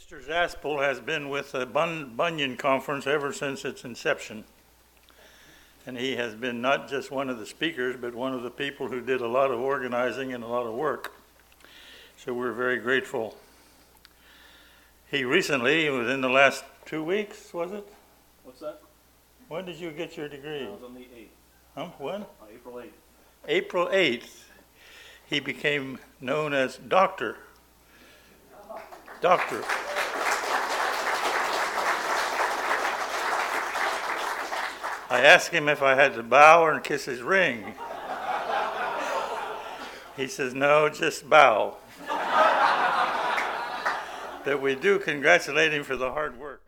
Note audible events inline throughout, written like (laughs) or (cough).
Mr. Zaspel has been with the Bun- Bunyan Conference ever since its inception. And he has been not just one of the speakers, but one of the people who did a lot of organizing and a lot of work. So we're very grateful. He recently, within the last two weeks, was it? What's that? When did you get your degree? That was on the 8th, Huh? When? uh, April 8th. April 8th, he became known as Doctor. Doctor. I asked him if I had to bow or kiss his ring. He says, no, just bow. that we do congratulate him for the hard work.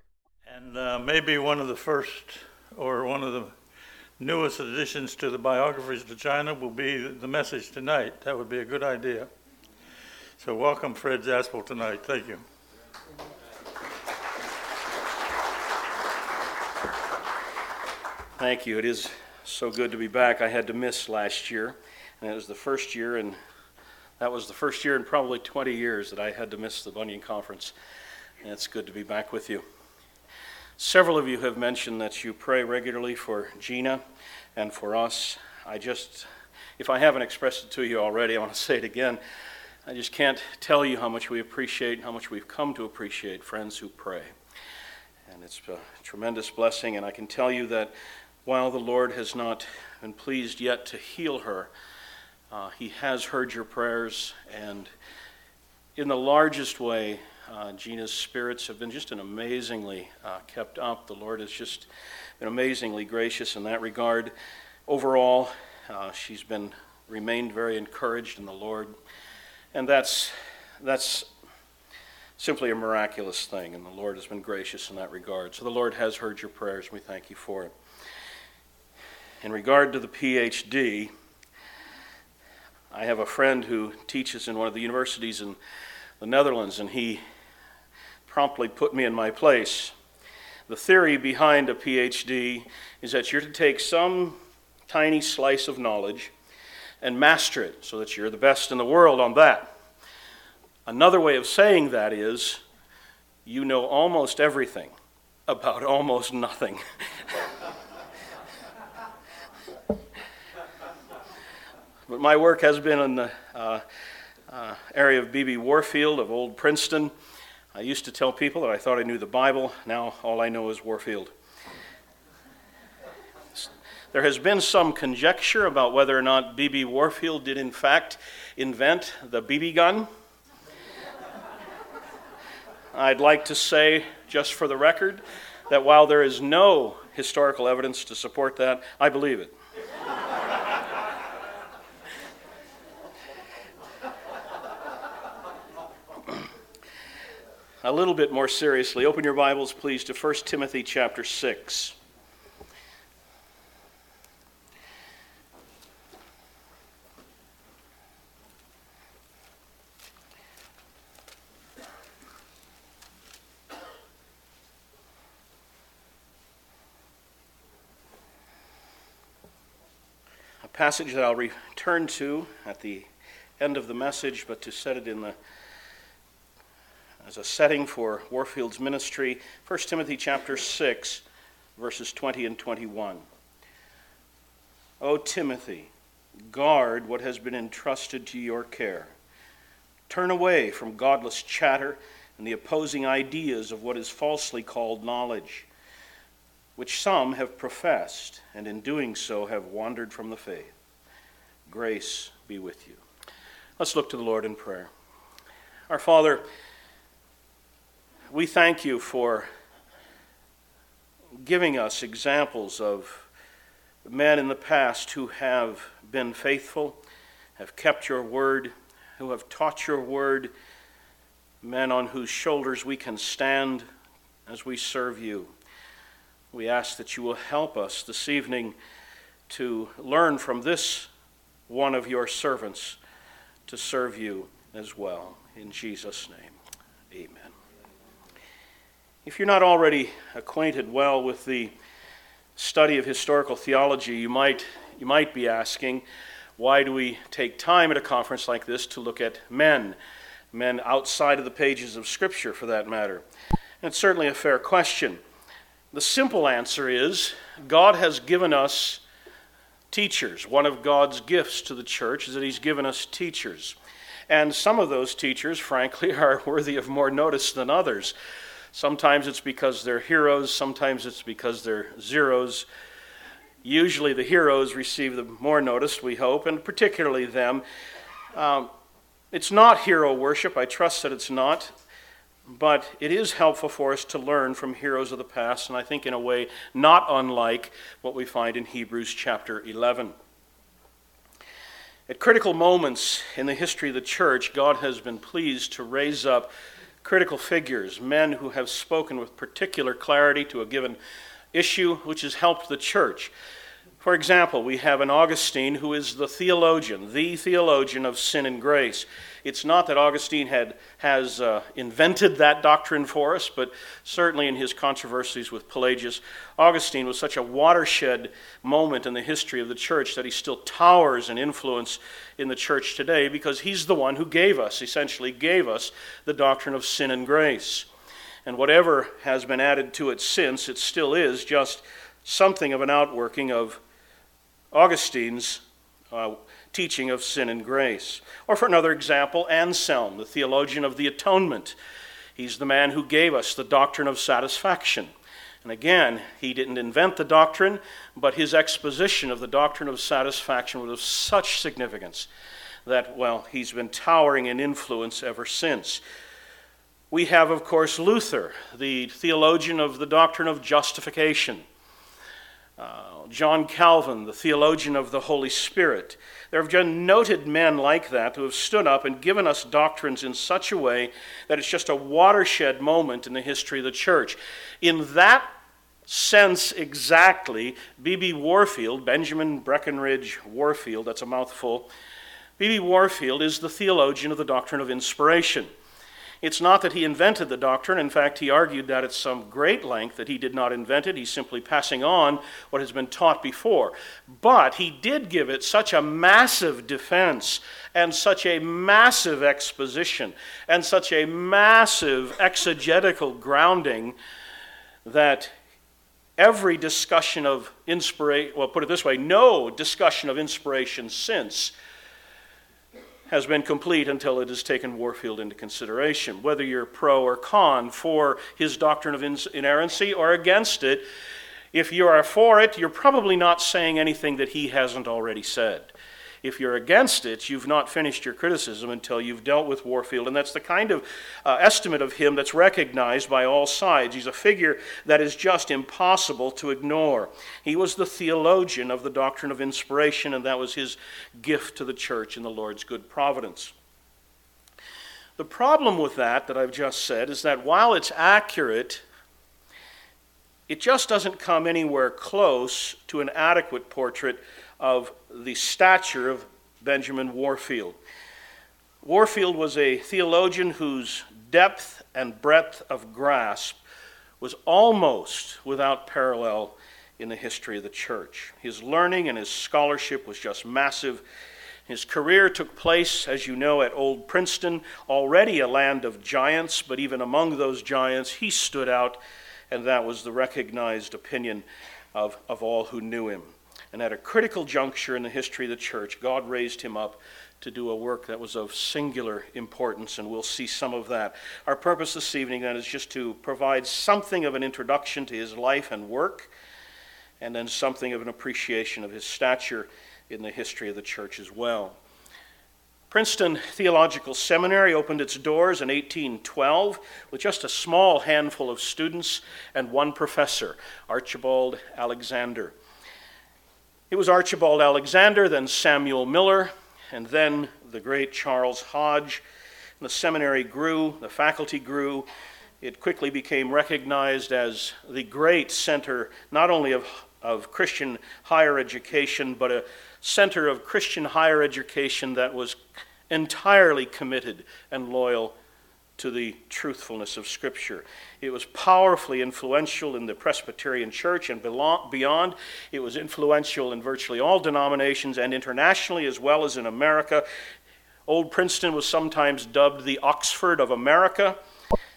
And uh, maybe one of the first or one of the newest additions to the biographies to China will be the message tonight. That would be a good idea. So, welcome, Fred Zaspel, tonight. Thank you. Thank you. It is so good to be back. I had to miss last year, and it was the first year, and that was the first year in probably 20 years that I had to miss the Bunyan Conference. And it's good to be back with you. Several of you have mentioned that you pray regularly for Gina and for us. I just, if I haven't expressed it to you already, I want to say it again. I just can't tell you how much we appreciate, how much we've come to appreciate friends who pray. And it's a tremendous blessing, and I can tell you that while the Lord has not been pleased yet to heal her, uh, He has heard your prayers, and in the largest way, uh, Gina's spirits have been just an amazingly uh, kept up. The Lord has just been amazingly gracious in that regard. Overall, uh, she's been remained very encouraged in the Lord, and that's that's simply a miraculous thing, and the Lord has been gracious in that regard. So the Lord has heard your prayers, and we thank you for it. In regard to the PhD, I have a friend who teaches in one of the universities in the Netherlands, and he promptly put me in my place. The theory behind a PhD is that you're to take some tiny slice of knowledge and master it so that you're the best in the world on that. Another way of saying that is you know almost everything about (laughs) almost nothing. But my work has been in the uh, uh, area of B.B. Warfield of Old Princeton. I used to tell people that I thought I knew the Bible. Now all I know is Warfield. There has been some conjecture about whether or not B.B. Warfield did, in fact, invent the BB gun. I'd like to say, just for the record, that while there is no historical evidence to support that, I believe it. A little bit more seriously, open your Bibles, please, to 1 Timothy chapter 6. A passage that I'll return to at the end of the message, but to set it in the as a setting for Warfield's ministry, 1 Timothy chapter 6, verses 20 and 21. O Timothy, guard what has been entrusted to your care. Turn away from godless chatter and the opposing ideas of what is falsely called knowledge, which some have professed, and in doing so have wandered from the faith. Grace be with you. Let's look to the Lord in prayer. Our Father, we thank you for giving us examples of men in the past who have been faithful, have kept your word, who have taught your word, men on whose shoulders we can stand as we serve you. We ask that you will help us this evening to learn from this one of your servants to serve you as well. In Jesus' name, amen. If you're not already acquainted well with the study of historical theology, you might, you might be asking, why do we take time at a conference like this to look at men? men outside of the pages of Scripture for that matter? And it's certainly a fair question. The simple answer is God has given us teachers. One of God's gifts to the church is that He's given us teachers. And some of those teachers, frankly, (laughs) are worthy of more notice than others. Sometimes it's because they're heroes, sometimes it's because they're zeros. Usually the heroes receive the more notice, we hope, and particularly them. Um, it's not hero worship, I trust that it's not, but it is helpful for us to learn from heroes of the past, and I think in a way not unlike what we find in Hebrews chapter 11. At critical moments in the history of the church, God has been pleased to raise up critical figures, men who have spoken with particular clarity to a given issue which has helped the church. For example, we have an Augustine who is the theologian, the theologian of sin and grace. It's not that Augustine had, has uh, invented that doctrine for us, but certainly in his controversies with Pelagius, Augustine was such a watershed moment in the history of the church that he still towers in influence in the church today because he's the one who gave us, essentially gave us, the doctrine of sin and grace. And whatever has been added to it since, it still is just something of an outworking of Augustine's uh, teaching of sin and grace. Or for another example, Anselm, the theologian of the atonement. He's the man who gave us the doctrine of satisfaction. And again, he didn't invent the doctrine, but his exposition of the doctrine of satisfaction was of such significance that, well, he's been towering in influence ever since. We have, of course, Luther, the theologian of the doctrine of justification. Uh, John Calvin, the theologian of the Holy Spirit. There have been noted men like that who have stood up and given us doctrines in such a way that it's just a watershed moment in the history of the church. In that sense, exactly, B.B. Warfield, Benjamin Breckinridge Warfield, that's a mouthful, B.B. Warfield is the theologian of the doctrine of inspiration. It's not that he invented the doctrine. In fact, he argued that at some great length that he did not invent it. He's simply passing on what has been taught before. But he did give it such a massive defense and such a massive exposition and such a massive exegetical grounding that every discussion of inspiration, well, put it this way, no discussion of inspiration since has been complete until it has taken Warfield into consideration. Whether you're pro or con for his doctrine of inerrancy or against it, if you are for it, you're probably not saying anything that he hasn't already said. If you're against it, you've not finished your criticism until you've dealt with Warfield. And that's the kind of uh, estimate of him that's recognized by all sides. He's a figure that is just impossible to ignore. He was the theologian of the doctrine of inspiration, and that was his gift to the church in the Lord's good providence. The problem with that, that I've just said, is that while it's accurate, it just doesn't come anywhere close to an adequate portrait of the stature of Benjamin Warfield. Warfield was a theologian whose depth and breadth of grasp was almost without parallel in the history of the church. His learning and his scholarship was just massive. His career took place, as you know, at Old Princeton, already a land of giants, but even among those giants, he stood out, and that was the recognized opinion of, of all who knew him. And at a critical juncture in the history of the church, God raised him up to do a work that was of singular importance, and we'll see some of that. Our purpose this evening then is just to provide something of an introduction to his life and work, and then something of an appreciation of his stature in the history of the church as well. Princeton Theological Seminary opened its doors in 1812 with just a small handful of students and one professor, Archibald Alexander. It was Archibald Alexander, then Samuel Miller, and then the great Charles Hodge. The seminary grew, the faculty grew. It quickly became recognized as the great center, not only of, of Christian higher education, but a center of Christian higher education that was entirely committed and loyal to the truthfulness of Scripture. It was powerfully influential in the Presbyterian Church and beyond. It was influential in virtually all denominations and internationally as well as in America. Old Princeton was sometimes dubbed the Oxford of America.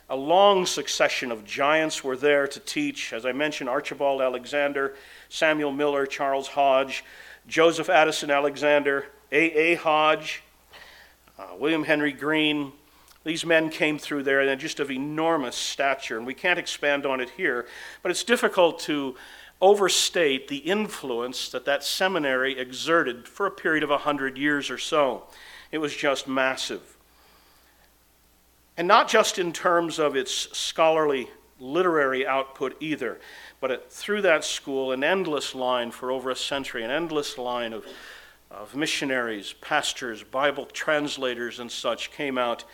A long succession of giants were there to teach. As I mentioned, Archibald Alexander, Samuel Miller, Charles Hodge, Joseph Addison Alexander, A. A. Hodge, uh, William Henry Green. These men came through there and just of enormous stature, and we can't expand on it here, but it's difficult to overstate the influence that that seminary exerted for a period of a hundred years or so. It was just massive. And not just in terms of its scholarly literary output either, but it, through that school, an endless line for over a century, an endless line of, of missionaries, pastors, Bible translators, and such came out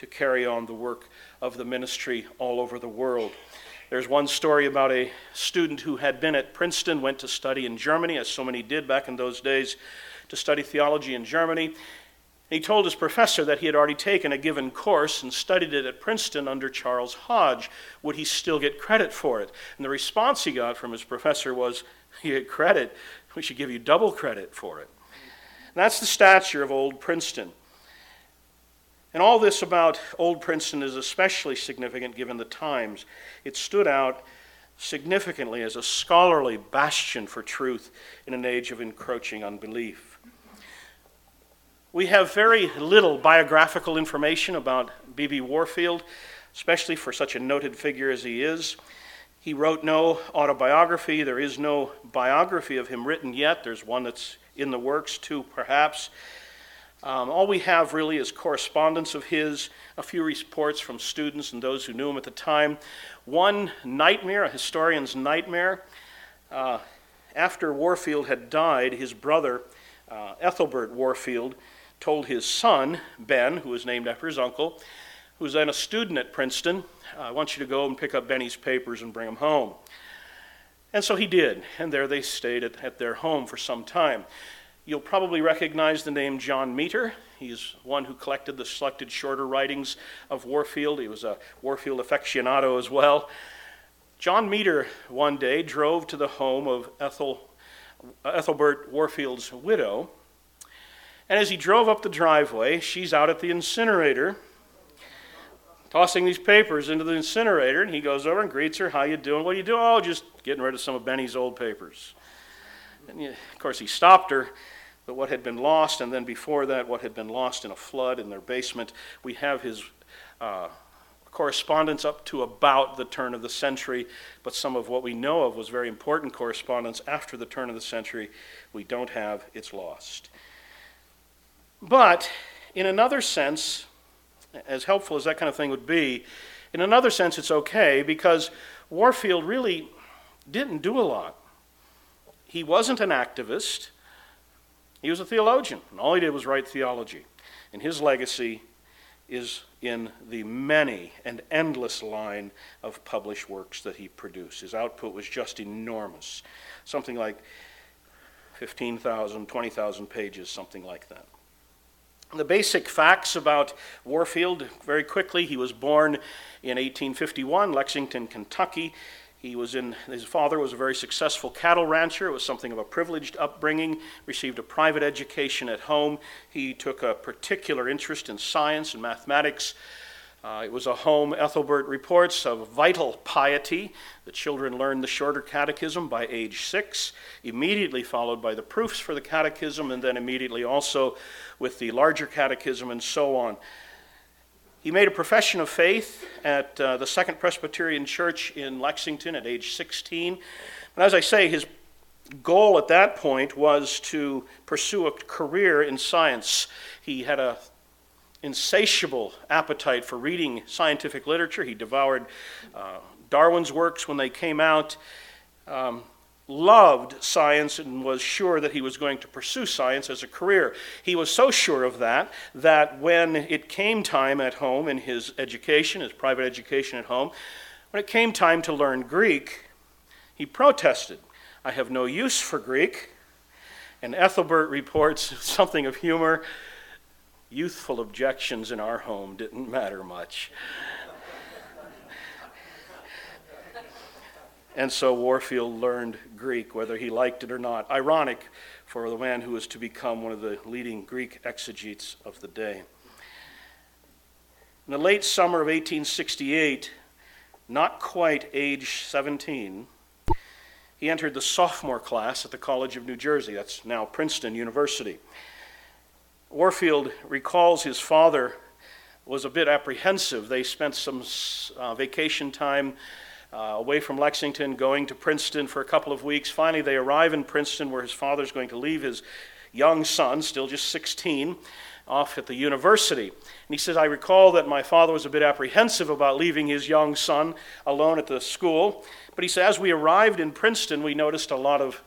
to carry on the work of the ministry all over the world. There's one story about a student who had been at Princeton, went to study in Germany, as so many did back in those days, to study theology in Germany. He told his professor that he had already taken a given course and studied it at Princeton under Charles Hodge. Would he still get credit for it? And the response he got from his professor was, You get credit, we should give you double credit for it. And that's the stature of old Princeton. And all this about Old Princeton is especially significant given the times. It stood out significantly as a scholarly bastion for truth in an age of encroaching unbelief. We have very little biographical information about B.B. Warfield, especially for such a noted figure as he is. He wrote no autobiography. There is no biography of him written yet. There's one that's in the works, too, perhaps. Um, all we have really is correspondence of his, a few reports from students and those who knew him at the time. One nightmare, a historian's nightmare. Uh, after Warfield had died, his brother, uh, Ethelbert Warfield, told his son, Ben, who was named after his uncle, who was then a student at Princeton, I want you to go and pick up Benny's papers and bring them home. And so he did, and there they stayed at, at their home for some time. You'll probably recognize the name John Meeter. He's one who collected the selected shorter writings of Warfield. He was a Warfield aficionado as well. John Meeter one day drove to the home of Ethel, Ethelbert Warfield's widow. And as he drove up the driveway, she's out at the incinerator, tossing these papers into the incinerator. And he goes over and greets her. How you doing? What are you doing? Oh, just getting rid of some of Benny's old papers. And of course, he stopped her but what had been lost, and then before that, what had been lost in a flood in their basement. We have his uh, correspondence up to about the turn of the century, but some of what we know of was very important correspondence after the turn of the century. We don't have, it's lost. But in another sense, as helpful as that kind of thing would be, in another sense, it's okay because Warfield really didn't do a lot. He wasn't an activist. He was a theologian, and all he did was write theology. And his legacy is in the many and endless line of published works that he produced. His output was just enormous, something like 15,000, 20,000 pages, something like that. The basic facts about Warfield, very quickly, he was born in 1851, Lexington, Kentucky. He was in, his father was a very successful cattle rancher. It was something of a privileged upbringing, received a private education at home. He took a particular interest in science and mathematics. Uh, it was a home, Ethelbert reports, of vital piety. The children learned the shorter catechism by age six, immediately followed by the proofs for the catechism, and then immediately also with the larger catechism and so on. He made a profession of faith at uh, the Second Presbyterian Church in Lexington at age 16. And as I say, his goal at that point was to pursue a career in science. He had a insatiable appetite for reading scientific literature. He devoured uh, Darwin's works when they came out. Um, loved science and was sure that he was going to pursue science as a career. He was so sure of that that when it came time at home in his education, his private education at home, when it came time to learn Greek, he protested. I have no use for Greek. And Ethelbert reports (laughs) something of humor. Youthful objections in our home didn't matter much. And so Warfield learned Greek, whether he liked it or not. Ironic for the man who was to become one of the leading Greek exegetes of the day. In the late summer of 1868, not quite age 17, he entered the sophomore class at the College of New Jersey. That's now Princeton University. Warfield recalls his father was a bit apprehensive. They spent some uh, vacation time uh, away from Lexington, going to Princeton for a couple of weeks. Finally, they arrive in Princeton where his father's going to leave his young son, still just 16, off at the university. And he says, I recall that my father was a bit apprehensive about leaving his young son alone at the school. But he says, as we arrived in Princeton, we noticed a lot of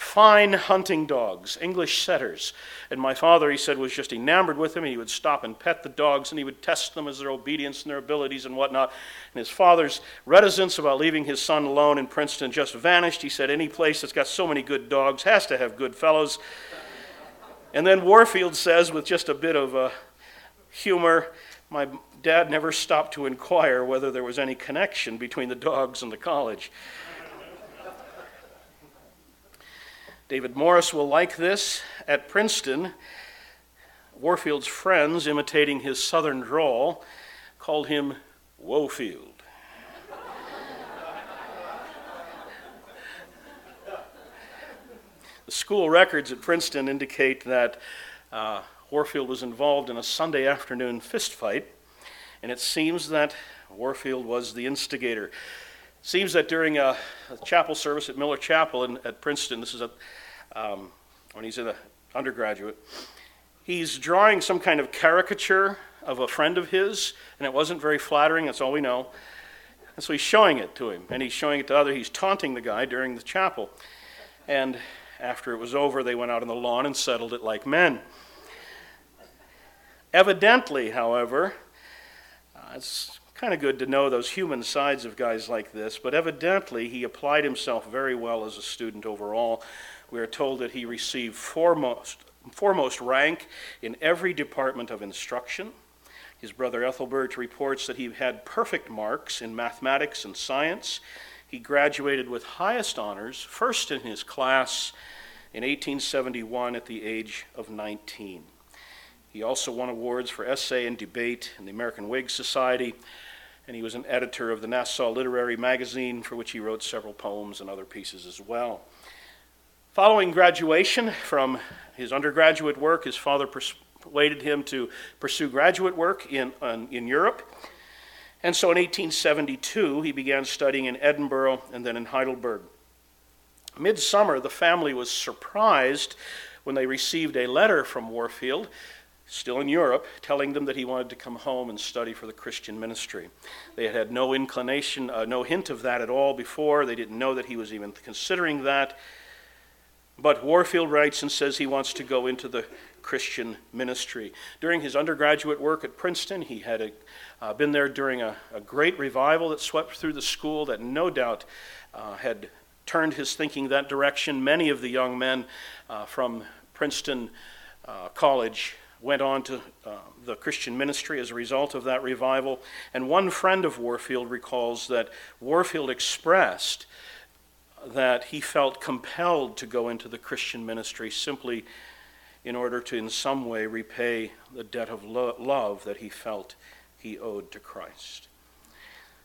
fine hunting dogs, English setters. And my father, he said, was just enamored with them. He would stop and pet the dogs and he would test them as their obedience and their abilities and whatnot. And his father's reticence about leaving his son alone in Princeton just vanished. He said, Any place that's got so many good dogs has to have good fellows. And then Warfield says, with just a bit of uh, humor, my dad never stopped to inquire whether there was any connection between the dogs and the college. David Morris will like this. At Princeton, Warfield's friends, imitating his southern drawl, called him Wofield. the school records at Princeton indicate that uh, Warfield was involved in a Sunday afternoon fistfight, and it seems that Warfield was the instigator. Seems that during a, a chapel service at Miller Chapel in, at Princeton, this is a um, when he's an undergraduate. He's drawing some kind of caricature of a friend of his, and it wasn't very flattering, that's all we know. And so he's showing it to him, and he's showing it to others. He's taunting the guy during the chapel. And after it was over, they went out on the lawn and settled it like men. Evidently, however, uh, it's kind of good to know those human sides of guys like this, but evidently he applied himself very well as a student overall we are told that he received foremost, foremost rank in every department of instruction. His brother Ethelbert reports that he had perfect marks in mathematics and science. He graduated with highest honors, first in his class in 1871 at the age of 19. He also won awards for essay and debate in the American Whig Society, and he was an editor of the Nassau Literary Magazine, for which he wrote several poems and other pieces as well. Following graduation from his undergraduate work, his father persuaded him to pursue graduate work in, in Europe. And so in 1872, he began studying in Edinburgh and then in Heidelberg. Midsummer, the family was surprised when they received a letter from Warfield, still in Europe, telling them that he wanted to come home and study for the Christian ministry. They had had no inclination, uh, no hint of that at all before. They didn't know that he was even considering that. But Warfield writes and says he wants to go into the Christian ministry. During his undergraduate work at Princeton, he had a, uh, been there during a, a, great revival that swept through the school that no doubt uh, had turned his thinking that direction. Many of the young men uh, from Princeton uh, College went on to uh, the Christian ministry as a result of that revival. And one friend of Warfield recalls that Warfield expressed that he felt compelled to go into the Christian ministry simply in order to, in some way, repay the debt of lo- love that he felt he owed to Christ.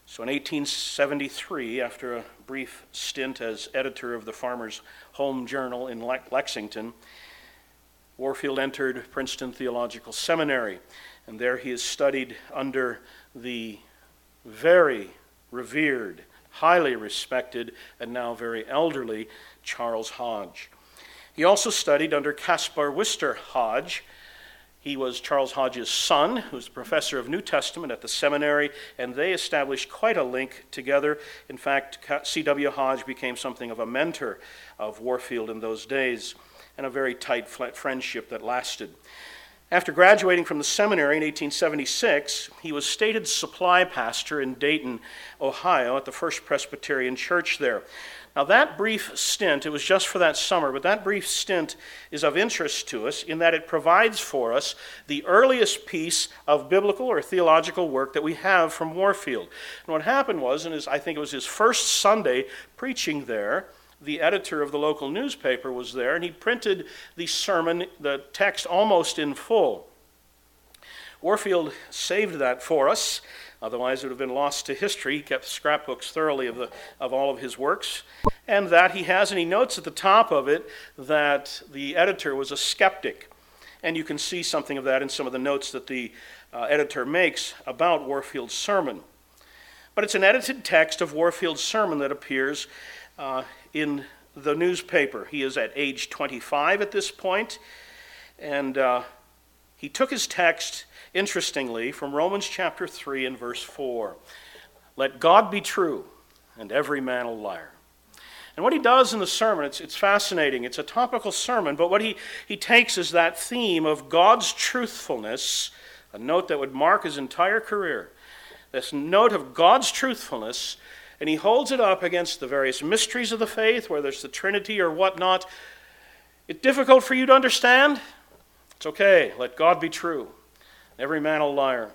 So in 1873, after a brief stint as editor of the Farmer's Home Journal in Le- Lexington, Warfield entered Princeton Theological Seminary, and there he is studied under the very revered highly respected and now very elderly Charles Hodge. He also studied under Caspar Wistar Hodge. He was Charles Hodge's son, who was professor of New Testament at the seminary, and they established quite a link together. In fact, C.W. Hodge became something of a mentor of Warfield in those days, and a very tight friendship that lasted. After graduating from the seminary in 1876, he was stated supply pastor in Dayton, Ohio, at the First Presbyterian Church there. Now, that brief stint, it was just for that summer, but that brief stint is of interest to us in that it provides for us the earliest piece of biblical or theological work that we have from Warfield. And what happened was, and I think it was his first Sunday preaching there, the editor of the local newspaper was there, and he printed the sermon, the text almost in full. Warfield saved that for us, otherwise, it would have been lost to history. He kept scrapbooks thoroughly of, the, of all of his works. And that he has, and he notes at the top of it that the editor was a skeptic. And you can see something of that in some of the notes that the uh, editor makes about Warfield's sermon. But it's an edited text of Warfield's sermon that appears uh, in the newspaper. He is at age 25 at this point, and uh, he took his text, interestingly, from Romans chapter 3 and verse 4. Let God be true, and every man a liar. And what he does in the sermon, it's, it's fascinating. It's a topical sermon, but what he, he takes is that theme of God's truthfulness, a note that would mark his entire career. This note of God's truthfulness, and he holds it up against the various mysteries of the faith, whether it's the Trinity or whatnot. It's difficult for you to understand. It's okay. Let God be true. Every man a liar.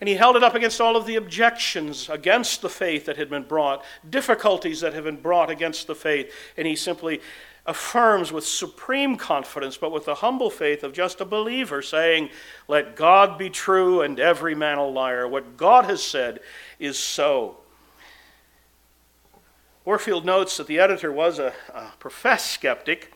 And he held it up against all of the objections against the faith that had been brought, difficulties that had been brought against the faith. And he simply affirms with supreme confidence, but with the humble faith of just a believer, saying, Let God be true and every man a liar. What God has said is so. Warfield notes that the editor was a, a professed skeptic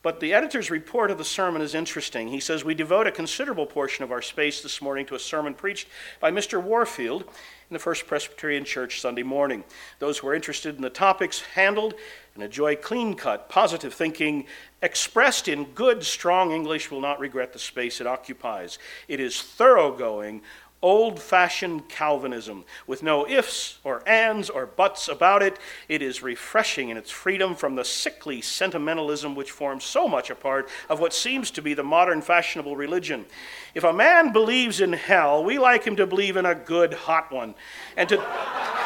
but the editor's report of the sermon is interesting. He says, We devote a considerable portion of our space this morning to a sermon preached by Mr. Warfield in the First Presbyterian Church Sunday morning. Those who are interested in the topics handled and enjoy clean cut, positive thinking expressed in good, strong English will not regret the space it occupies. It is thoroughgoing, old fashioned Calvinism with no ifs or ands or buts about it. It is refreshing in its freedom from the sickly sentimentalism which forms so much a part of what seems to be the modern fashionable religion. If a man believes in hell, we like him to believe in a good hot one. And to. (laughs)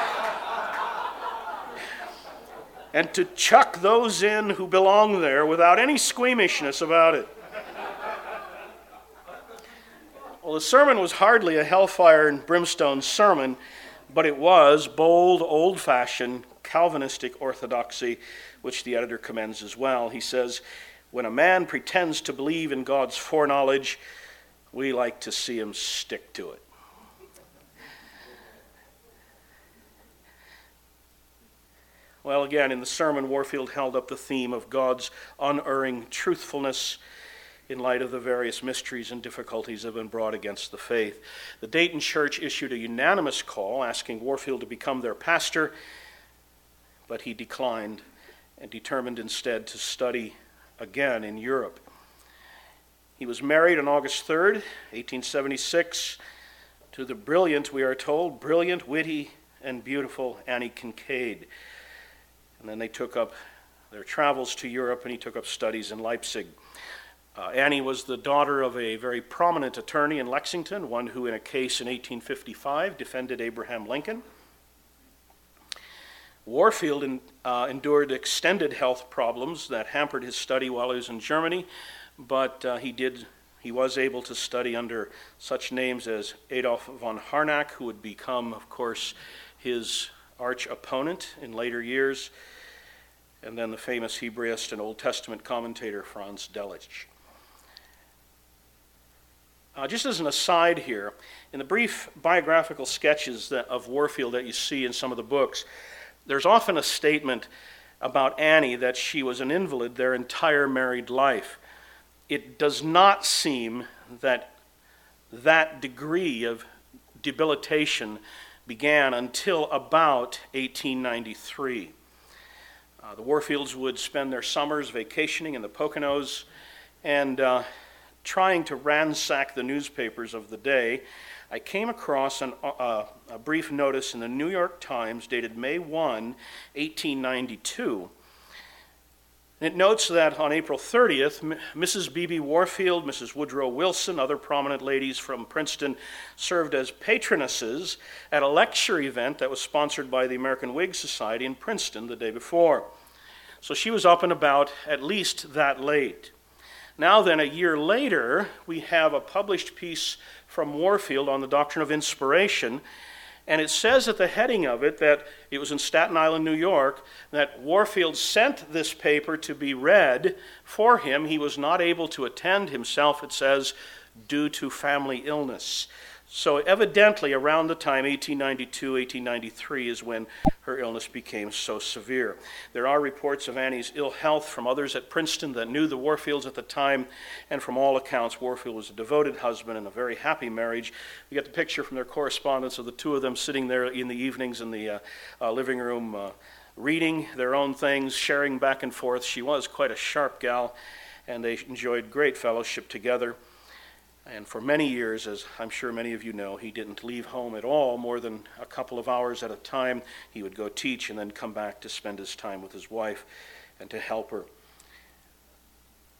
and to chuck those in who belong there without any squeamishness about it. Well, the sermon was hardly a hellfire and brimstone sermon, but it was bold, old fashioned Calvinistic orthodoxy, which the editor commends as well. He says, When a man pretends to believe in God's foreknowledge, we like to see him stick to it. Well, again, in the sermon, Warfield held up the theme of God's unerring truthfulness in light of the various mysteries and difficulties that have been brought against the faith. The Dayton Church issued a unanimous call asking Warfield to become their pastor, but he declined and determined instead to study again in Europe. He was married on August 3rd, 1876, to the brilliant, we are told, brilliant, witty, and beautiful Annie Kinkead. And then they took up their travels to Europe, and he took up studies in Leipzig. Uh, Annie was the daughter of a very prominent attorney in Lexington, one who, in a case in 1855, defended Abraham Lincoln. Warfield in, uh, endured extended health problems that hampered his study while he was in Germany, but uh, he did. He was able to study under such names as Adolf von Harnack, who would become, of course, his arch opponent in later years, and then the famous Hebraist and Old Testament commentator Franz Delitzsch. Uh, just as an aside here, in the brief biographical sketches that, of Warfield that you see in some of the books, there's often a statement about Annie that she was an invalid their entire married life. It does not seem that that degree of debilitation began until about 1893. Uh, the Warfields would spend their summers vacationing in the Poconos, and uh, trying to ransack the newspapers of the day, I came across an, uh, a brief notice in the New York Times dated May 1, 1892. it notes that on April 30th, Mrs. B.B. Warfield, Mrs. Woodrow Wilson, other prominent ladies from Princeton served as patronesses at a lecture event that was sponsored by the American Whig Society in Princeton the day before. So she was up and about at least that late. Now, then, a year later, we have a published piece from Warfield on the doctrine of inspiration. And it says at the heading of it that it was in Staten Island, New York, that Warfield sent this paper to be read for him. He was not able to attend himself, it says, due to family illness. So, evidently, around the time 1892, 1893 is when her illness became so severe. There are reports of Annie's ill health from others at Princeton that knew the Warfields at the time, and from all accounts, Warfield was a devoted husband and a very happy marriage. We get the picture from their correspondence of the two of them sitting there in the evenings in the uh, uh, living room, uh, reading their own things, sharing back and forth. She was quite a sharp gal, and they enjoyed great fellowship together. And for many years, as I'm sure many of you know, he didn't leave home at all more than a couple of hours at a time. He would go teach and then come back to spend his time with his wife and to help her.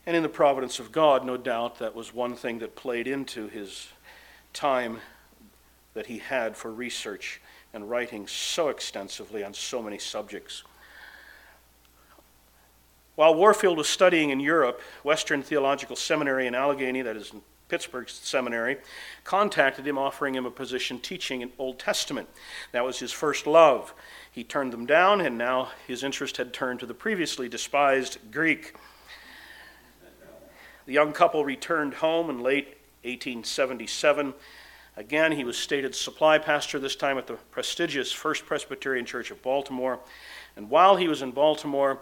And in the providence of God, no doubt, that was one thing that played into his time that he had for research and writing so extensively on so many subjects. While Warfield was studying in Europe, Western Theological Seminary in Allegheny, that is Pittsburgh Seminary, contacted him offering him a position teaching in Old Testament. That was his first love. He turned them down, and now his interest had turned to the previously despised Greek. The young couple returned home in late 1877. Again, he was stated supply pastor, this time at the prestigious First Presbyterian Church of Baltimore. And while he was in Baltimore,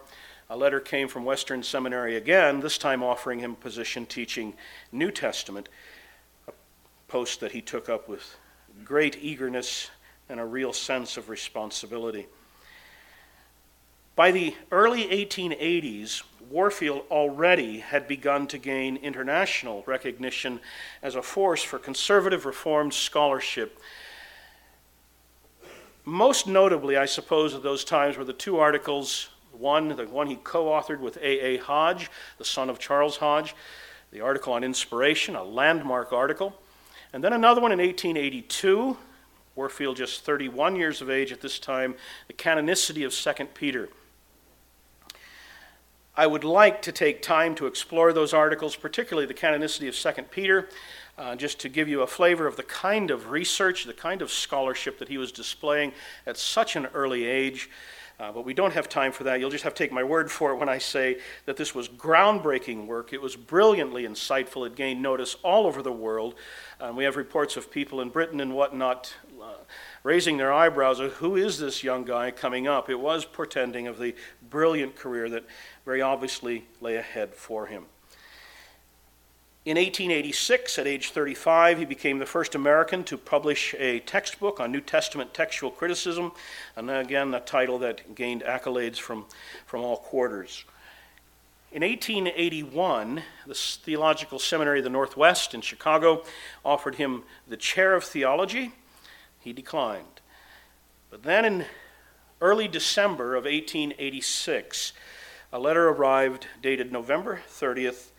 a letter came from Western Seminary again, this time offering him a position teaching New Testament, a post that he took up with great eagerness and a real sense of responsibility. By the early 1880s, Warfield already had begun to gain international recognition as a force for conservative Reformed scholarship. Most notably, I suppose, at those times were the two articles one, the one he co authored with A.A. Hodge, the son of Charles Hodge, the article on inspiration, a landmark article. And then another one in 1882, Warfield just 31 years of age at this time, the canonicity of 2 Peter. I would like to take time to explore those articles, particularly the canonicity of 2 Peter, uh, just to give you a flavor of the kind of research, the kind of scholarship that he was displaying at such an early age. Uh, but we don't have time for that. You'll just have to take my word for it when I say that this was groundbreaking work. It was brilliantly insightful. It gained notice all over the world. Um, we have reports of people in Britain and whatnot uh, raising their eyebrows of who is this young guy coming up. It was portending of the brilliant career that very obviously lay ahead for him. In 1886, at age 35, he became the first American to publish a textbook on New Testament textual criticism, and again, a title that gained accolades from, from all quarters. In 1881, the Theological Seminary of the Northwest in Chicago offered him the chair of theology. He declined. But then in early December of 1886, a letter arrived dated November 30th,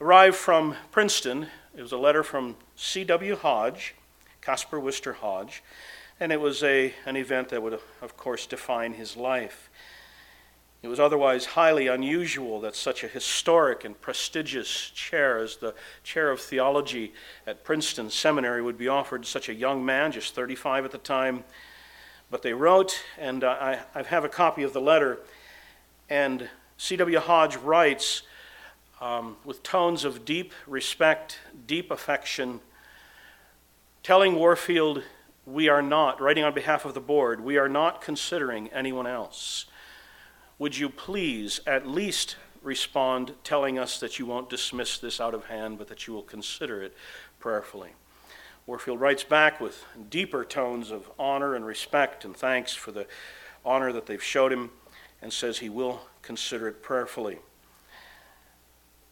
arrived from Princeton. It was a letter from C.W. Hodge, Caspar Worcester Hodge, and it was a, an event that would, of course, define his life. It was otherwise highly unusual that such a historic and prestigious chair as the chair of theology at Princeton Seminary would be offered to such a young man, just 35 at the time. But they wrote, and uh, I, I have a copy of the letter, and C.W. Hodge writes, um, with tones of deep respect, deep affection, telling Warfield, we are not, writing on behalf of the board, we are not considering anyone else. Would you please at least respond telling us that you won't dismiss this out of hand, but that you will consider it prayerfully? Warfield writes back with deeper tones of honor and respect and thanks for the honor that they've showed him and says he will consider it prayerfully.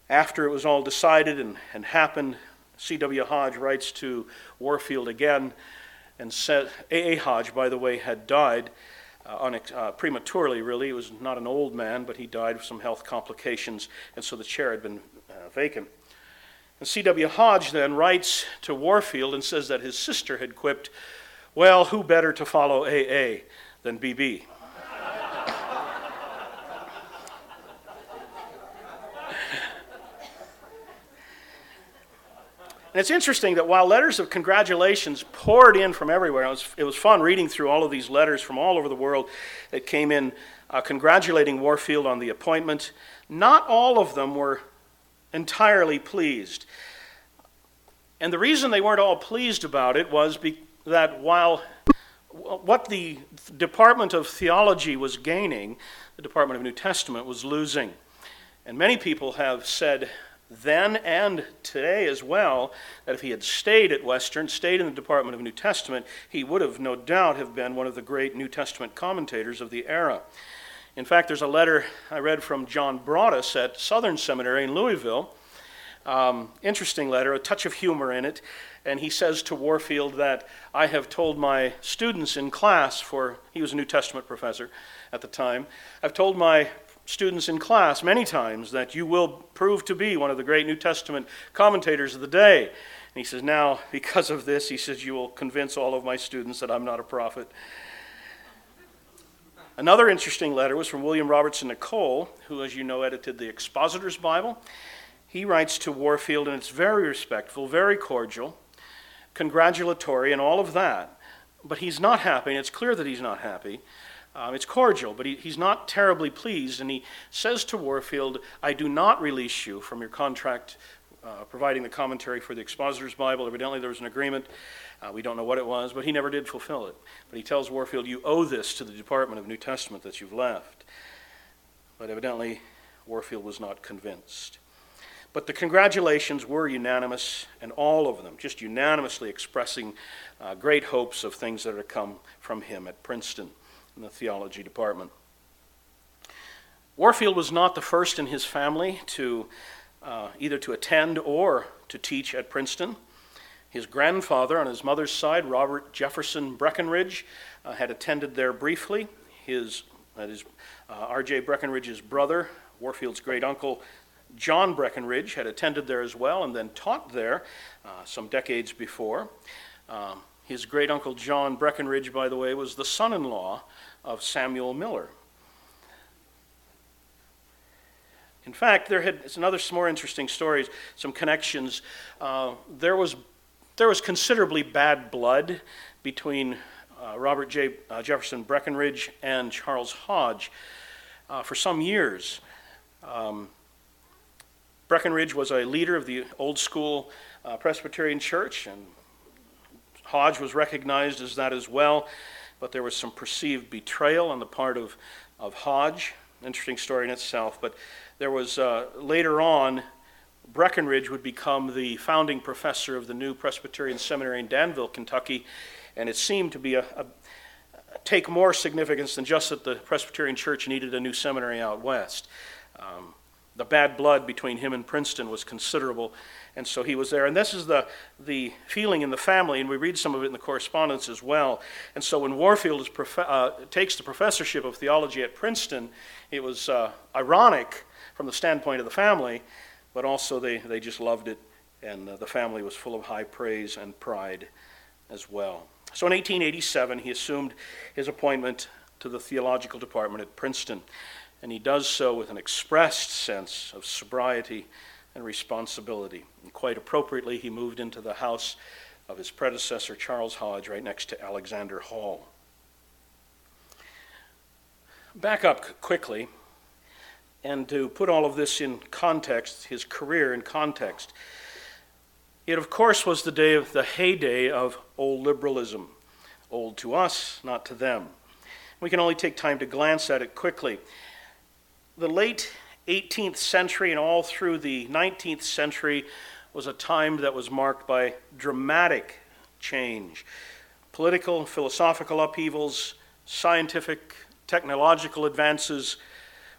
After it was all decided and, and happened, C.W. Hodge writes to Warfield again and said, A.A. Hodge, by the way, had died uh, uh, prematurely, really. He was not an old man, but he died of some health complications, and so the chair had been uh, vacant. And C.W. Hodge then writes to Warfield and says that his sister had quipped, Well, who better to follow A.A. than B.B.? And it's interesting that while letters of congratulations poured in from everywhere, it was, it was fun reading through all of these letters from all over the world that came in uh, congratulating Warfield on the appointment. Not all of them were entirely pleased. And the reason they weren't all pleased about it was be- that while what the Department of Theology was gaining, the Department of New Testament was losing. And many people have said then and today as well that if he had stayed at Western, stayed in the Department of New Testament, he would have no doubt have been one of the great New Testament commentators of the era. In fact, there's a letter I read from John Broadus at Southern Seminary in Louisville. Um, interesting letter, a touch of humor in it. And he says to Warfield that I have told my students in class, for he was a New Testament professor at the time, I've told my students in class many times that you will prove to be one of the great New Testament commentators of the day. And he says, Now, because of this, he says, you will convince all of my students that I'm not a prophet. Another interesting letter was from William Robertson Nicoll, who, as you know, edited the Expositor's Bible. He writes to Warfield, and it's very respectful, very cordial, congratulatory, and all of that. But he's not happy, and it's clear that he's not happy. Um, it's cordial, but he, he's not terribly pleased, and he says to Warfield, I do not release you from your contract uh, providing the commentary for the Expositor's Bible. Evidently, there was an agreement. Uh, we don't know what it was, but he never did fulfill it. But he tells Warfield, You owe this to the Department of New Testament that you've left. But evidently, Warfield was not convinced. But the congratulations were unanimous, and all of them just unanimously expressing uh, great hopes of things that are to come from him at Princeton in the theology department. Warfield was not the first in his family to uh, either to attend or to teach at Princeton. His grandfather on his mother's side, Robert Jefferson Breckinridge, uh, had attended there briefly. His, that is, uh, R.J. Breckinridge's brother, Warfield's great uncle, John Breckinridge, had attended there as well and then taught there uh, some decades before. Um, his great uncle John Breckinridge, by the way, was the son in law of Samuel Miller. In fact, there had it's another some more interesting stories, some connections. Uh, there was there was considerably bad blood between uh, Robert J. Uh, Jefferson Breckinridge and Charles Hodge uh, for some years. Um, Breckinridge was a leader of the old school uh, Presbyterian Church, and Hodge was recognized as that as well but there was some perceived betrayal on the part of, of Hodge. Interesting story in itself. But there was uh, later on, Breckinridge would become the founding professor of the new Presbyterian Seminary in Danville, Kentucky, and it seemed to be a, a take more significance than just that the Presbyterian Church needed a new seminary out west. Um, the bad blood between him and Princeton was considerable, and so he was there. And this is the, the feeling in the family, and we read some of it in the correspondence as well. And so when Warfield prof- uh, takes the professorship of theology at Princeton, it was uh, ironic from the standpoint of the family, but also they, they just loved it, and uh, the family was full of high praise and pride as well. So in 1887, he assumed his appointment to the theological department at Princeton, and he does so with an expressed sense of sobriety and responsibility. And quite appropriately, he moved into the house of his predecessor, Charles Hodge, right next to Alexander Hall. Back up quickly, and to put all of this in context, his career in context. It, of course, was the day of the heyday of old liberalism. Old to us, not to them. We can only take time to glance at it quickly. The late 18th century and all through the 19th century was a time that was marked by dramatic change. Political philosophical upheavals, scientific, technological advances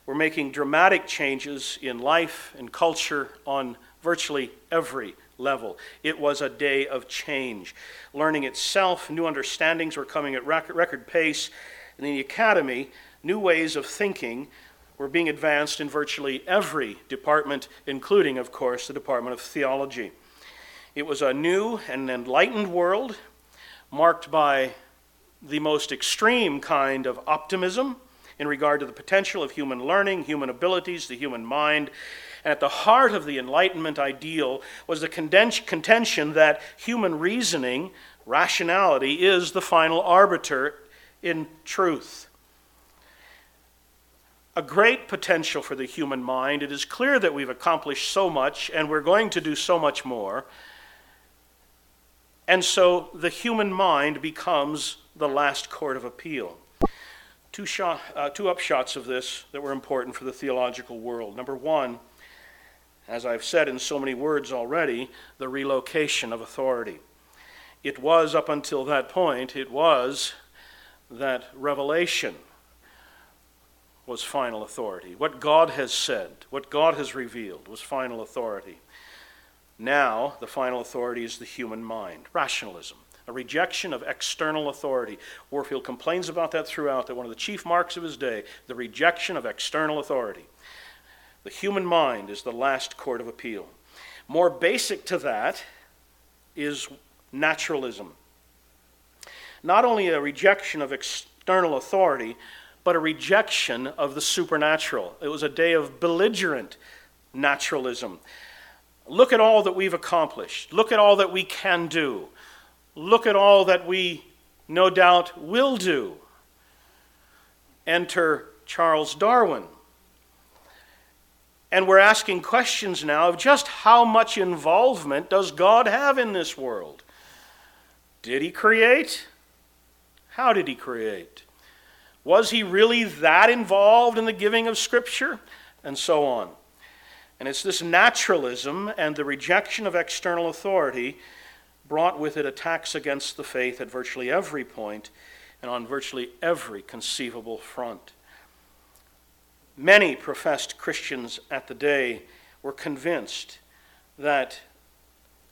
were making dramatic changes in life and culture on virtually every level. It was a day of change. Learning itself, new understandings were coming at record pace. And in the academy, new ways of thinking were being advanced in virtually every department, including, of course, the Department of Theology. It was a new and enlightened world marked by the most extreme kind of optimism in regard to the potential of human learning, human abilities, the human mind. And at the heart of the Enlightenment ideal was the contention that human reasoning, rationality, is the final arbiter in truth. A great potential for the human mind. It is clear that we've accomplished so much and we're going to do so much more. And so the human mind becomes the last court of appeal. Two, shot, uh, two upshots of this that were important for the theological world. Number one, as I've said in so many words already, the relocation of authority. It was, up until that point, it was that revelation was final authority. What God has said, what God has revealed, was final authority. Now, the final authority is the human mind, rationalism, a rejection of external authority. Warfield complains about that throughout, that one of the chief marks of his day, the rejection of external authority. The human mind is the last court of appeal. More basic to that is naturalism. Not only a rejection of external authority, but a rejection of the supernatural. It was a day of belligerent naturalism. Look at all that we've accomplished. Look at all that we can do. Look at all that we no doubt will do. Enter Charles Darwin. And we're asking questions now of just how much involvement does God have in this world? Did he create? How did he create? Was he really that involved in the giving of Scripture? And so on. And it's this naturalism and the rejection of external authority brought with it attacks against the faith at virtually every point and on virtually every conceivable front. Many professed Christians at the day were convinced that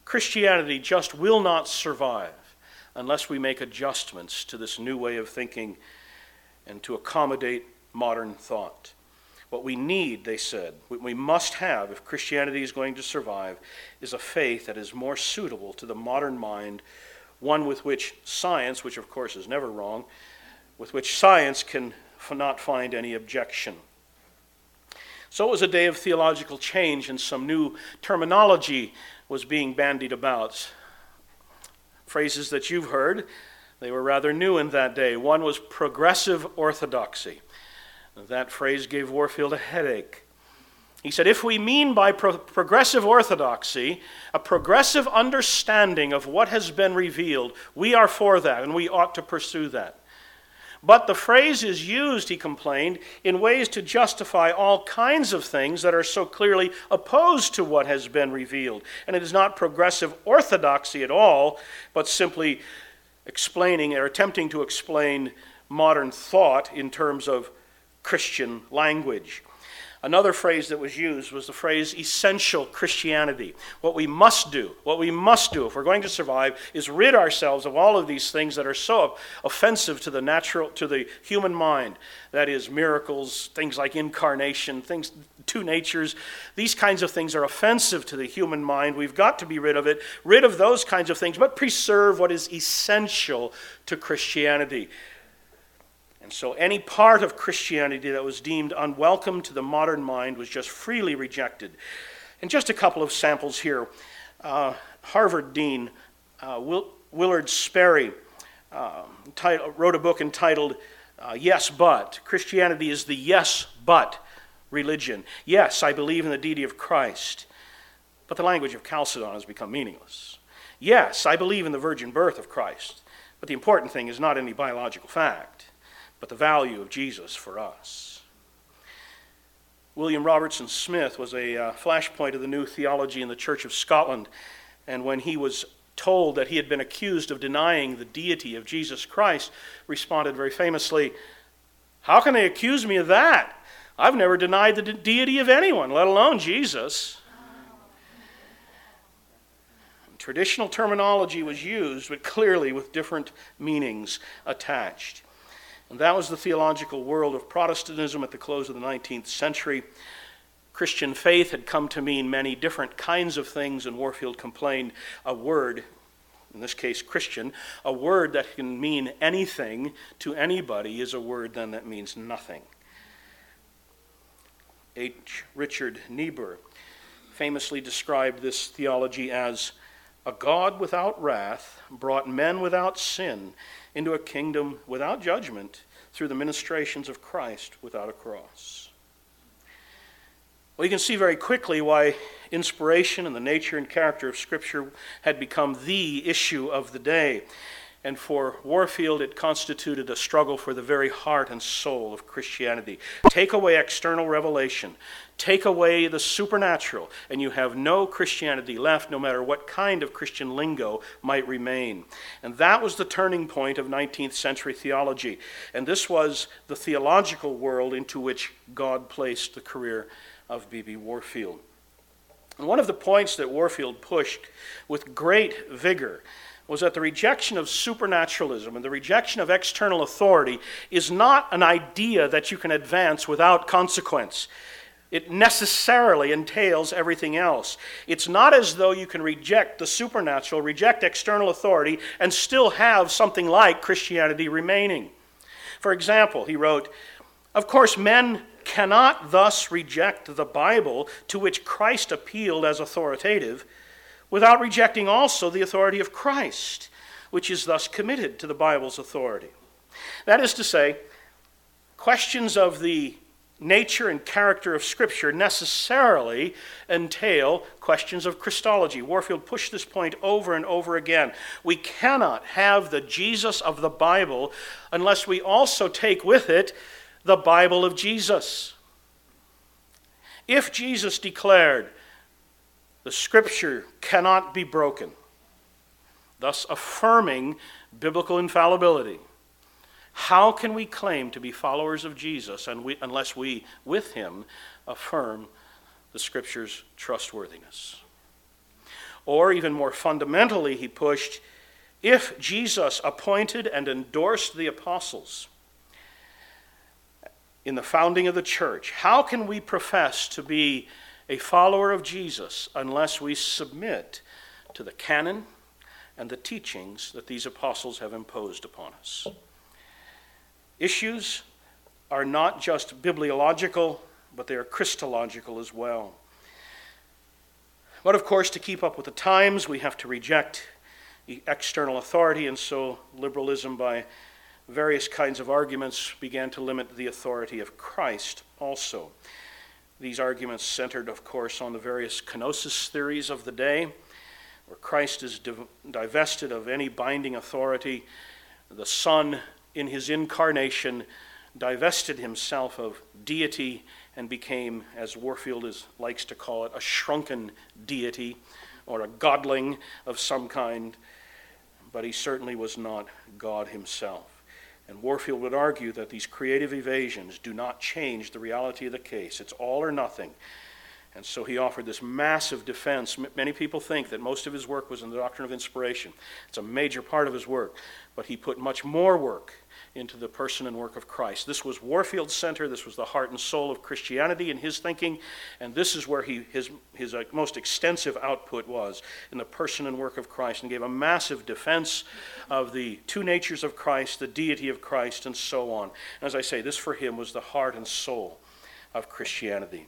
Christianity just will not survive unless we make adjustments to this new way of thinking and to accommodate modern thought. What we need, they said, what we must have if Christianity is going to survive, is a faith that is more suitable to the modern mind, one with which science, which of course is never wrong, with which science can not find any objection. So it was a day of theological change, and some new terminology was being bandied about. Phrases that you've heard, they were rather new in that day. One was progressive orthodoxy. That phrase gave Warfield a headache. He said, if we mean by pro- progressive orthodoxy a progressive understanding of what has been revealed, we are for that and we ought to pursue that. But the phrase is used, he complained, in ways to justify all kinds of things that are so clearly opposed to what has been revealed. And it is not progressive orthodoxy at all, but simply explaining or attempting to explain modern thought in terms of Christian language. Another phrase that was used was the phrase essential Christianity. What we must do, what we must do if we're going to survive is rid ourselves of all of these things that are so offensive to the natural to the human mind. That is miracles, things like incarnation, things two natures. These kinds of things are offensive to the human mind. We've got to be rid of it, rid of those kinds of things, but preserve what is essential to Christianity. And so any part of Christianity that was deemed unwelcome to the modern mind was just freely rejected. And just a couple of samples here. Uh, Harvard Dean uh, Will, Willard Sperry uh, wrote a book entitled uh, Yes, But. Christianity is the yes, but religion. Yes, I believe in the deity of Christ, but the language of Chalcedon has become meaningless. Yes, I believe in the virgin birth of Christ, but the important thing is not any biological fact but the value of Jesus for us. William Robertson Smith was a uh, flashpoint of the new theology in the Church of Scotland, and when he was told that he had been accused of denying the deity of Jesus Christ, responded very famously, How can they accuse me of that? I've never denied the de- deity of anyone, let alone Jesus. Traditional terminology was used, but clearly with different meanings attached. And that was the theological world of Protestantism at the close of the 19th century. Christian faith had come to mean many different kinds of things, and Warfield complained a word, in this case Christian, a word that can mean anything to anybody is a word then that means nothing. H. Richard Niebuhr famously described this theology as a God without wrath brought men without sin into a kingdom without judgment through the ministrations of Christ without a cross. Well, you can see very quickly why inspiration and the nature and character of Scripture had become the issue of the day. And for Warfield, it constituted a struggle for the very heart and soul of Christianity. Take away external revelation, take away the supernatural, and you have no Christianity left, no matter what kind of Christian lingo might remain. And that was the turning point of 19th century theology. And this was the theological world into which God placed the career of B.B. Warfield. And one of the points that Warfield pushed with great vigor was that the rejection of supernaturalism and the rejection of external authority is not an idea that you can advance without consequence. It necessarily entails everything else. It's not as though you can reject the supernatural, reject external authority, and still have something like Christianity remaining. For example, he wrote, Of course, men cannot thus reject the Bible to which Christ appealed as authoritative without rejecting also the authority of Christ, which is thus committed to the Bible's authority. That is to say, questions of the nature and character of Scripture necessarily entail questions of Christology. Warfield pushed this point over and over again. We cannot have the Jesus of the Bible unless we also take with it the Bible of Jesus. If Jesus declared, the scripture cannot be broken, thus affirming biblical infallibility. How can we claim to be followers of Jesus unless we, with him, affirm the scripture's trustworthiness? Or, even more fundamentally, he pushed if Jesus appointed and endorsed the apostles in the founding of the church, how can we profess to be a follower of Jesus unless we submit to the canon and the teachings that these apostles have imposed upon us. Issues are not just bibliological, but they are Christological as well. But of course, to keep up with the times, we have to reject external authority, and so liberalism, by various kinds of arguments, began to limit the authority of Christ also. These arguments centered, of course, on the various kenosis theories of the day, where Christ is divested of any binding authority. The Son, in his incarnation, divested himself of deity and became, as Warfield is, likes to call it, a shrunken deity or a godling of some kind, but he certainly was not God himself. And Warfield would argue that these creative evasions do not change the reality of the case. It's all or nothing. And so he offered this massive defense. Many people think that most of his work was in the doctrine of inspiration. It's a major part of his work. But he put much more work into the person and work of Christ. This was Warfield's center. This was the heart and soul of Christianity in his thinking. And this is where he, his, his uh, most extensive output was in the person and work of Christ and gave a massive defense of the two natures of Christ, the deity of Christ, and so on. As I say, this for him was the heart and soul of Christianity.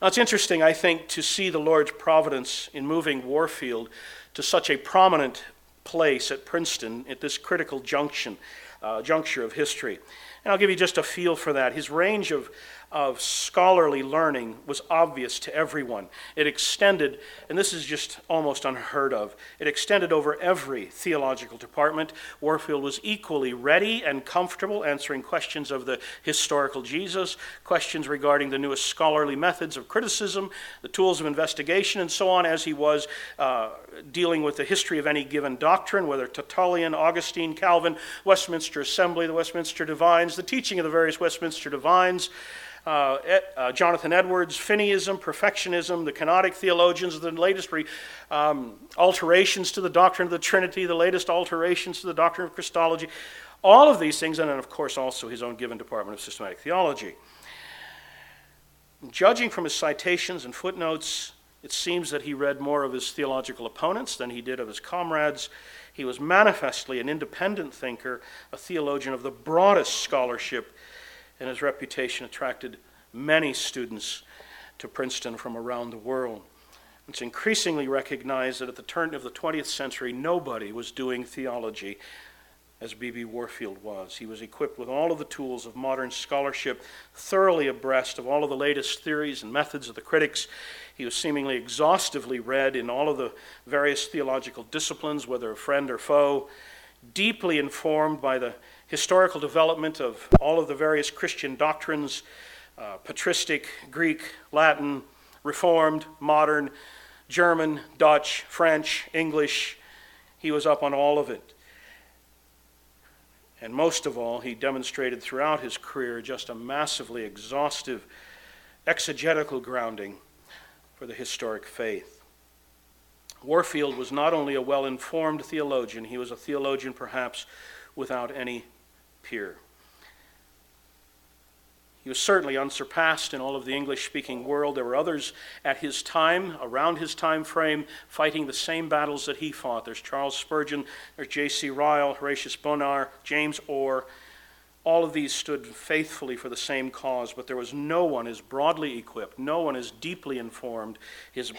Now, it's interesting, I think, to see the Lord's providence in moving Warfield to such a prominent place at Princeton at this critical junction, uh, juncture of history. And I'll give you just a feel for that. His range of of scholarly learning was obvious to everyone. It extended, and this is just almost unheard of, it extended over every theological department. Warfield was equally ready and comfortable answering questions of the historical Jesus, questions regarding the newest scholarly methods of criticism, the tools of investigation, and so on, as he was uh, dealing with the history of any given doctrine, whether Tertullian, Augustine, Calvin, Westminster Assembly, the Westminster Divines, the teaching of the various Westminster Divines uh, uh, Jonathan Edwards, Finneyism, perfectionism, the kenotic theologians, the latest re, um, alterations to the doctrine of the Trinity, the latest alterations to the doctrine of Christology, all of these things, and then, of course, also his own given department of systematic theology. Judging from his citations and footnotes, it seems that he read more of his theological opponents than he did of his comrades. He was manifestly an independent thinker, a theologian of the broadest scholarship and his reputation attracted many students to Princeton from around the world. It's increasingly recognized that at the turn of the 20th century, nobody was doing theology as B.B. Warfield was. He was equipped with all of the tools of modern scholarship, thoroughly abreast of all of the latest theories and methods of the critics. He was seemingly exhaustively read in all of the various theological disciplines, whether a friend or foe, deeply informed by the historical development of all of the various Christian doctrines uh, patristic, Greek, Latin, Reformed, modern, German, Dutch, French, English. He was up on all of it. And most of all, he demonstrated throughout his career just a massively exhaustive exegetical grounding for the historic faith. Warfield was not only a well informed theologian, he was a theologian perhaps without any peer. He was certainly unsurpassed in all of the English speaking world. There were others at his time, around his time frame, fighting the same battles that he fought. There's Charles Spurgeon, there's J.C. Ryle, Horatius Bonar, James Orr. All of these stood faithfully for the same cause, but there was no one as broadly equipped, no one as deeply informed. His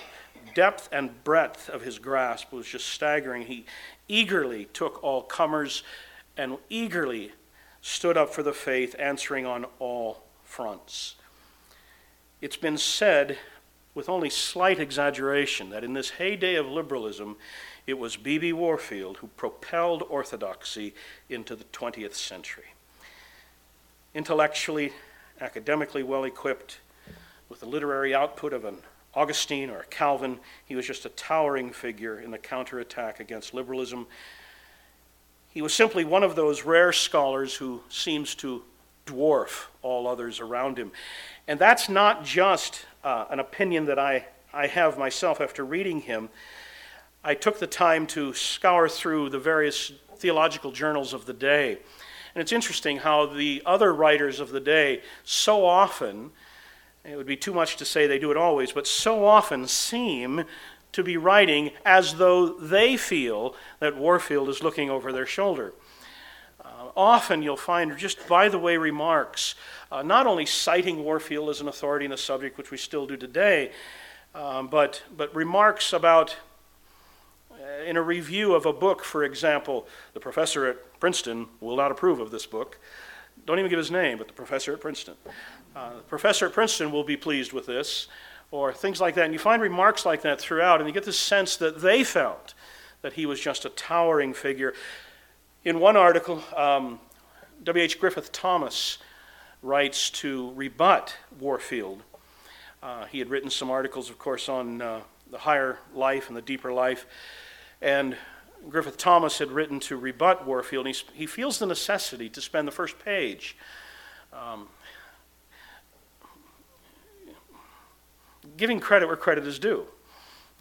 depth and breadth of his grasp was just staggering. He eagerly took all comers and eagerly stood up for the faith, answering on all fronts. It's been said, with only slight exaggeration, that in this heyday of liberalism, it was B.B. Warfield who propelled orthodoxy into the 20th century. Intellectually, academically well equipped, with the literary output of an Augustine or a Calvin, he was just a towering figure in the counterattack against liberalism. He was simply one of those rare scholars who seems to dwarf all others around him. And that's not just uh, an opinion that I, I have myself after reading him. I took the time to scour through the various theological journals of the day. And it's interesting how the other writers of the day so often, it would be too much to say they do it always, but so often seem to be writing as though they feel that Warfield is looking over their shoulder often you'll find just by the way remarks, uh, not only citing Warfield as an authority in the subject, which we still do today, um, but, but remarks about, uh, in a review of a book, for example, the professor at Princeton will not approve of this book. Don't even give his name, but the professor at Princeton. Uh, the professor at Princeton will be pleased with this, or things like that. And you find remarks like that throughout, and you get the sense that they felt that he was just a towering figure. In one article, um, W.H. Griffith Thomas writes to rebut Warfield. Uh, he had written some articles, of course, on uh, the higher life and the deeper life. And Griffith Thomas had written to rebut Warfield. He, he feels the necessity to spend the first page um, giving credit where credit is due.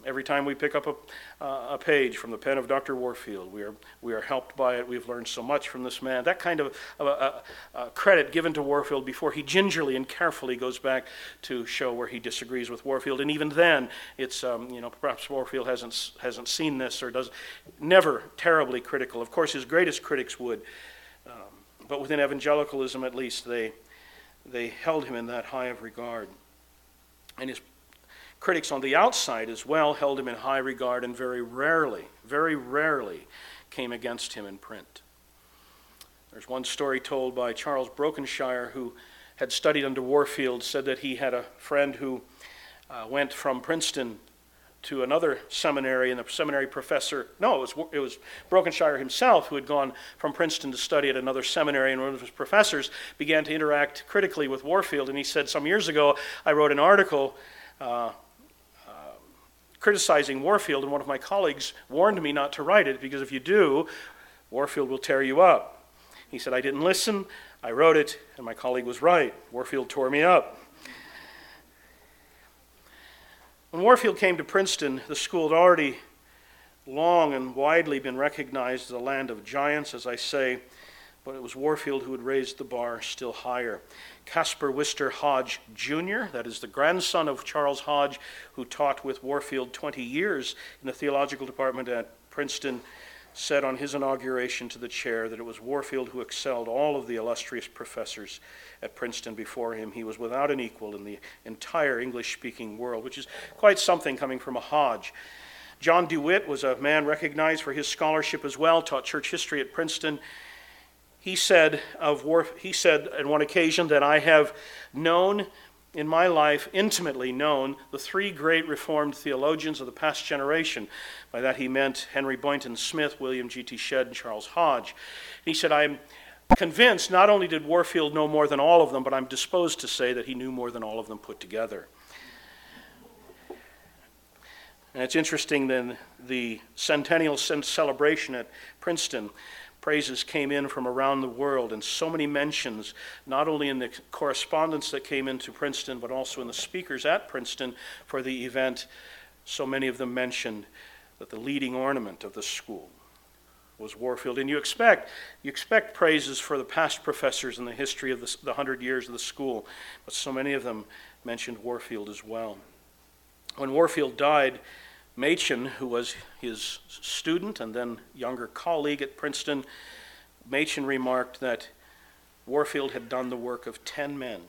Every time we pick up a, uh, a page from the pen of Dr. Warfield, we are, we are helped by it. We've learned so much from this man. That kind of uh, credit given to Warfield before he gingerly and carefully goes back to show where he disagrees with Warfield. And even then, it's, um, you know, perhaps Warfield hasn't, hasn't seen this or does, never terribly critical. Of course, his greatest critics would. Um, but within evangelicalism, at least, they, they held him in that high of regard. And his Critics on the outside as well held him in high regard and very rarely, very rarely came against him in print. There's one story told by Charles Brokenshire, who had studied under Warfield, said that he had a friend who uh, went from Princeton to another seminary, and the seminary professor, no, it was, it was Brokenshire himself who had gone from Princeton to study at another seminary, and one of his professors began to interact critically with Warfield. And he said, Some years ago, I wrote an article uh, criticizing Warfield, and one of my colleagues warned me not to write it because if you do, Warfield will tear you up. He said, I didn't listen. I wrote it, and my colleague was right. Warfield tore me up. When Warfield came to Princeton, the school had already long and widely been recognized as a land of giants, as I say, but it was Warfield who had raised the bar still higher. Caspar Wistar Hodge Jr., that is the grandson of Charles Hodge, who taught with Warfield 20 years in the theological department at Princeton. said on his inauguration to the chair that it was Warfield who excelled all of the illustrious professors at Princeton before him. He was without an equal in the entire English speaking world, which is quite something coming from a Hodge. John DeWitt was a man recognized for his scholarship as well, taught church history at Princeton. He said of Warf, he said on one occasion that I have known in my life, intimately known the three great Reformed theologians of the past generation. By that he meant Henry Boynton Smith, William G.T. Shedd, and Charles Hodge. He said, I'm convinced not only did Warfield know more than all of them, but I'm disposed to say that he knew more than all of them put together. And it's interesting then the centennial celebration at Princeton praises came in from around the world, and so many mentions, not only in the correspondence that came into Princeton, but also in the speakers at Princeton for the event. So many of them mentioned that the leading ornament of the school was Warfield. And you expect, you expect praises for the past professors in the history of the, the hundred years of the school, but so many of them mentioned Warfield as well. When Warfield died, Machen, who was his student and then younger colleague at Princeton, Machen remarked that Warfield had done the work of 10 men.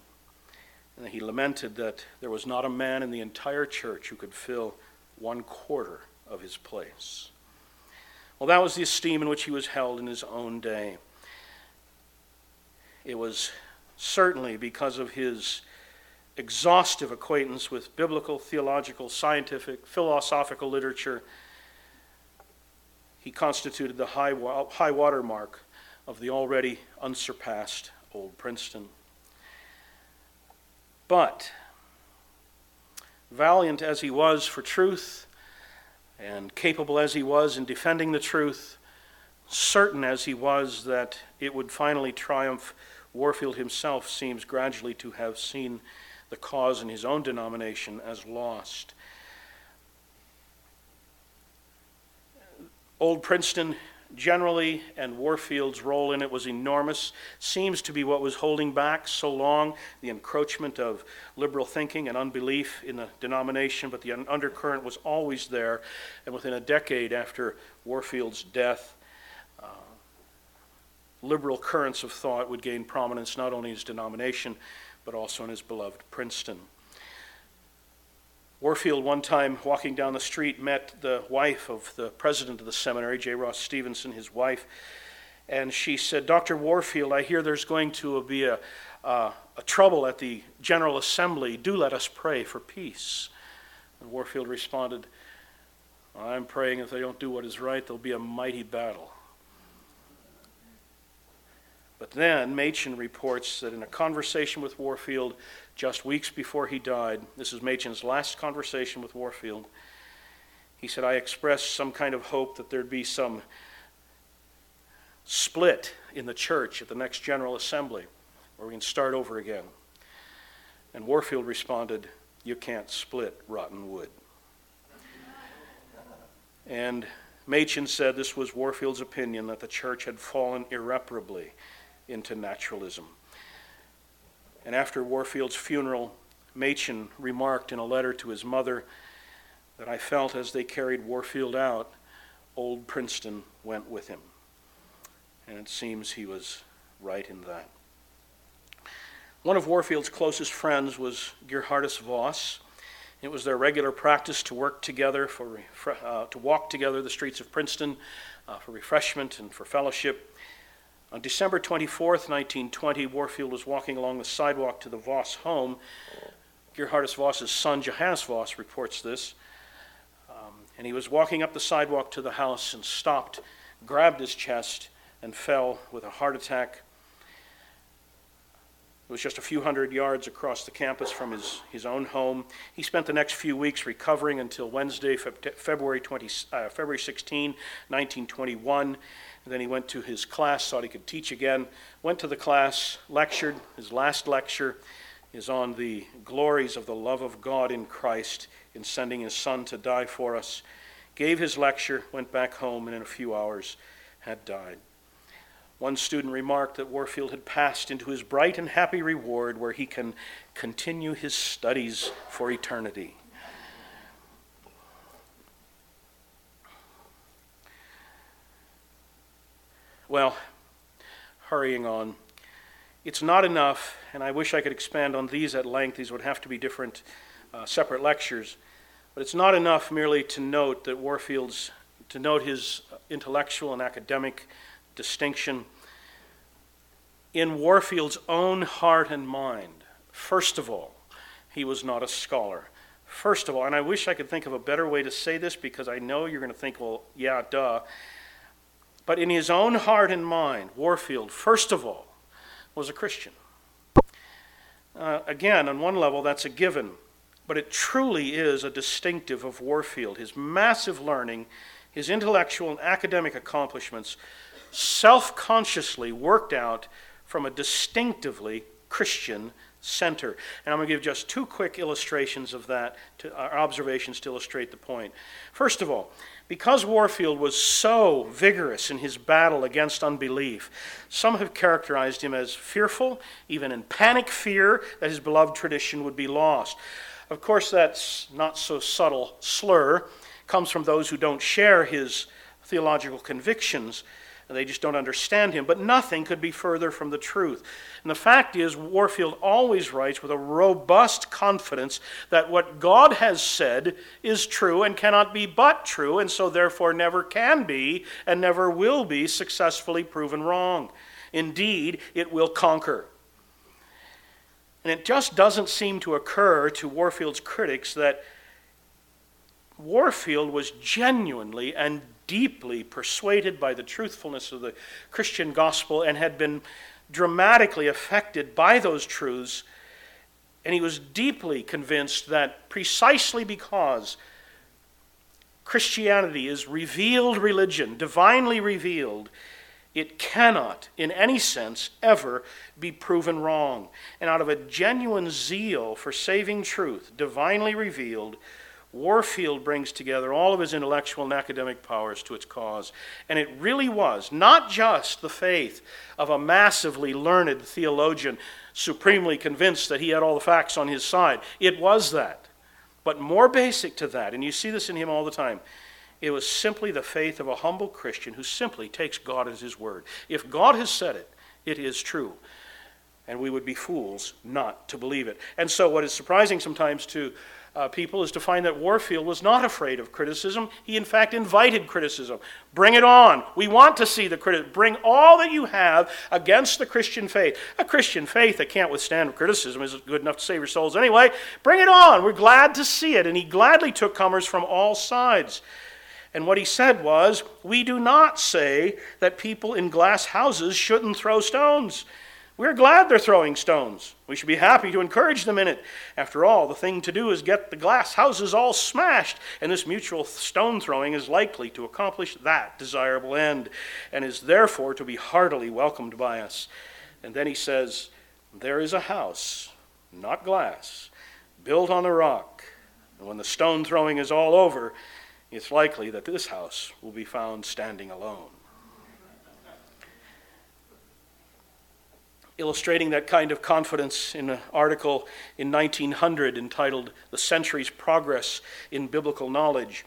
And he lamented that there was not a man in the entire church who could fill one quarter of his place. Well, that was the esteem in which he was held in his own day. It was certainly because of his exhaustive acquaintance with biblical, theological, scientific, philosophical literature, he constituted the high, high water mark of the already unsurpassed Old Princeton. But, valiant as he was for truth, and capable as he was in defending the truth, certain as he was that it would finally triumph, Warfield himself seems gradually to have seen the cause in his own denomination as lost. Old Princeton generally and Warfield's role in it was enormous. Seems to be what was holding back so long the encroachment of liberal thinking and unbelief in the denomination, but the undercurrent was always there. And within a decade after Warfield's death, uh, liberal currents of thought would gain prominence not only in his denomination, but also in his beloved Princeton. Warfield, one time walking down the street, met the wife of the president of the seminary, J. Ross Stevenson, his wife, and she said, Dr. Warfield, I hear there's going to be a, a trouble at the General Assembly. Do let us pray for peace. And Warfield responded, I'm praying if they don't do what is right, there'll be a mighty battle. But then Machen reports that in a conversation with Warfield just weeks before he died, this is Machen's last conversation with Warfield, he said, I expressed some kind of hope that there'd be some split in the church at the next General Assembly where we can start over again. And Warfield responded, You can't split rotten wood. And Machen said this was Warfield's opinion that the church had fallen irreparably into naturalism. And after Warfield's funeral, Machen remarked in a letter to his mother that I felt as they carried Warfield out, old Princeton went with him. And it seems he was right in that. One of Warfield's closest friends was Geerhardus Vos. It was their regular practice to work together for uh, to walk together the streets of Princeton uh, for refreshment and for fellowship. On December 24, 1920, Warfield was walking along the sidewalk to the Vos home. Geerhardus Vos's son, Johannes Vos, reports this. Um, and he was walking up the sidewalk to the house and stopped, grabbed his chest, and fell with a heart attack. It was just a few hundred yards across the campus from his, his own home. He spent the next few weeks recovering until Wednesday, February, 20, uh, February 16, 1921. And then he went to his class, thought he could teach again, went to the class, lectured. His last lecture is on the glories of the love of God in Christ in sending his son to die for us. Gave his lecture, went back home, and in a few hours had died. One student remarked that Warfield had passed into his bright and happy reward where he can continue his studies for eternity. Well, hurrying on. It's not enough, and I wish I could expand on these at length. These would have to be different, uh, separate lectures. But it's not enough merely to note that Warfield's, to note his intellectual and academic distinction. In Warfield's own heart and mind, first of all, he was not a scholar. First of all, and I wish I could think of a better way to say this because I know you're going to think, well, yeah, duh. But in his own heart and mind, Warfield, first of all, was a Christian. Uh, again, on one level, that's a given, but it truly is a distinctive of Warfield. His massive learning, his intellectual and academic accomplishments, self consciously worked out from a distinctively Christian center. And I'm going to give just two quick illustrations of that, to, uh, observations to illustrate the point. First of all, because Warfield was so vigorous in his battle against unbelief, some have characterized him as fearful, even in panic fear that his beloved tradition would be lost. Of course, that's not so subtle slur comes from those who don't share his theological convictions. They just don't understand him. But nothing could be further from the truth. And the fact is, Warfield always writes with a robust confidence that what God has said is true and cannot be but true, and so therefore never can be and never will be successfully proven wrong. Indeed, it will conquer. And it just doesn't seem to occur to Warfield's critics that Warfield was genuinely and deeply persuaded by the truthfulness of the Christian gospel and had been dramatically affected by those truths. And he was deeply convinced that precisely because Christianity is revealed religion, divinely revealed, it cannot, in any sense, ever be proven wrong. And out of a genuine zeal for saving truth, divinely revealed, Warfield brings together all of his intellectual and academic powers to its cause. And it really was not just the faith of a massively learned theologian, supremely convinced that he had all the facts on his side. It was that. But more basic to that, and you see this in him all the time, it was simply the faith of a humble Christian who simply takes God as his word. If God has said it, it is true. And we would be fools not to believe it. And so, what is surprising sometimes to uh, people is to find that Warfield was not afraid of criticism. He, in fact, invited criticism. Bring it on. We want to see the criticism. Bring all that you have against the Christian faith. A Christian faith that can't withstand criticism is good enough to save your souls anyway. Bring it on. We're glad to see it. And he gladly took comers from all sides. And what he said was, We do not say that people in glass houses shouldn't throw stones. We're glad they're throwing stones. We should be happy to encourage them in it. After all, the thing to do is get the glass houses all smashed, and this mutual stone throwing is likely to accomplish that desirable end, and is therefore to be heartily welcomed by us. And then he says, There is a house, not glass, built on a rock, and when the stone throwing is all over, it's likely that this house will be found standing alone. Illustrating that kind of confidence in an article in 1900 entitled The Century's Progress in Biblical Knowledge.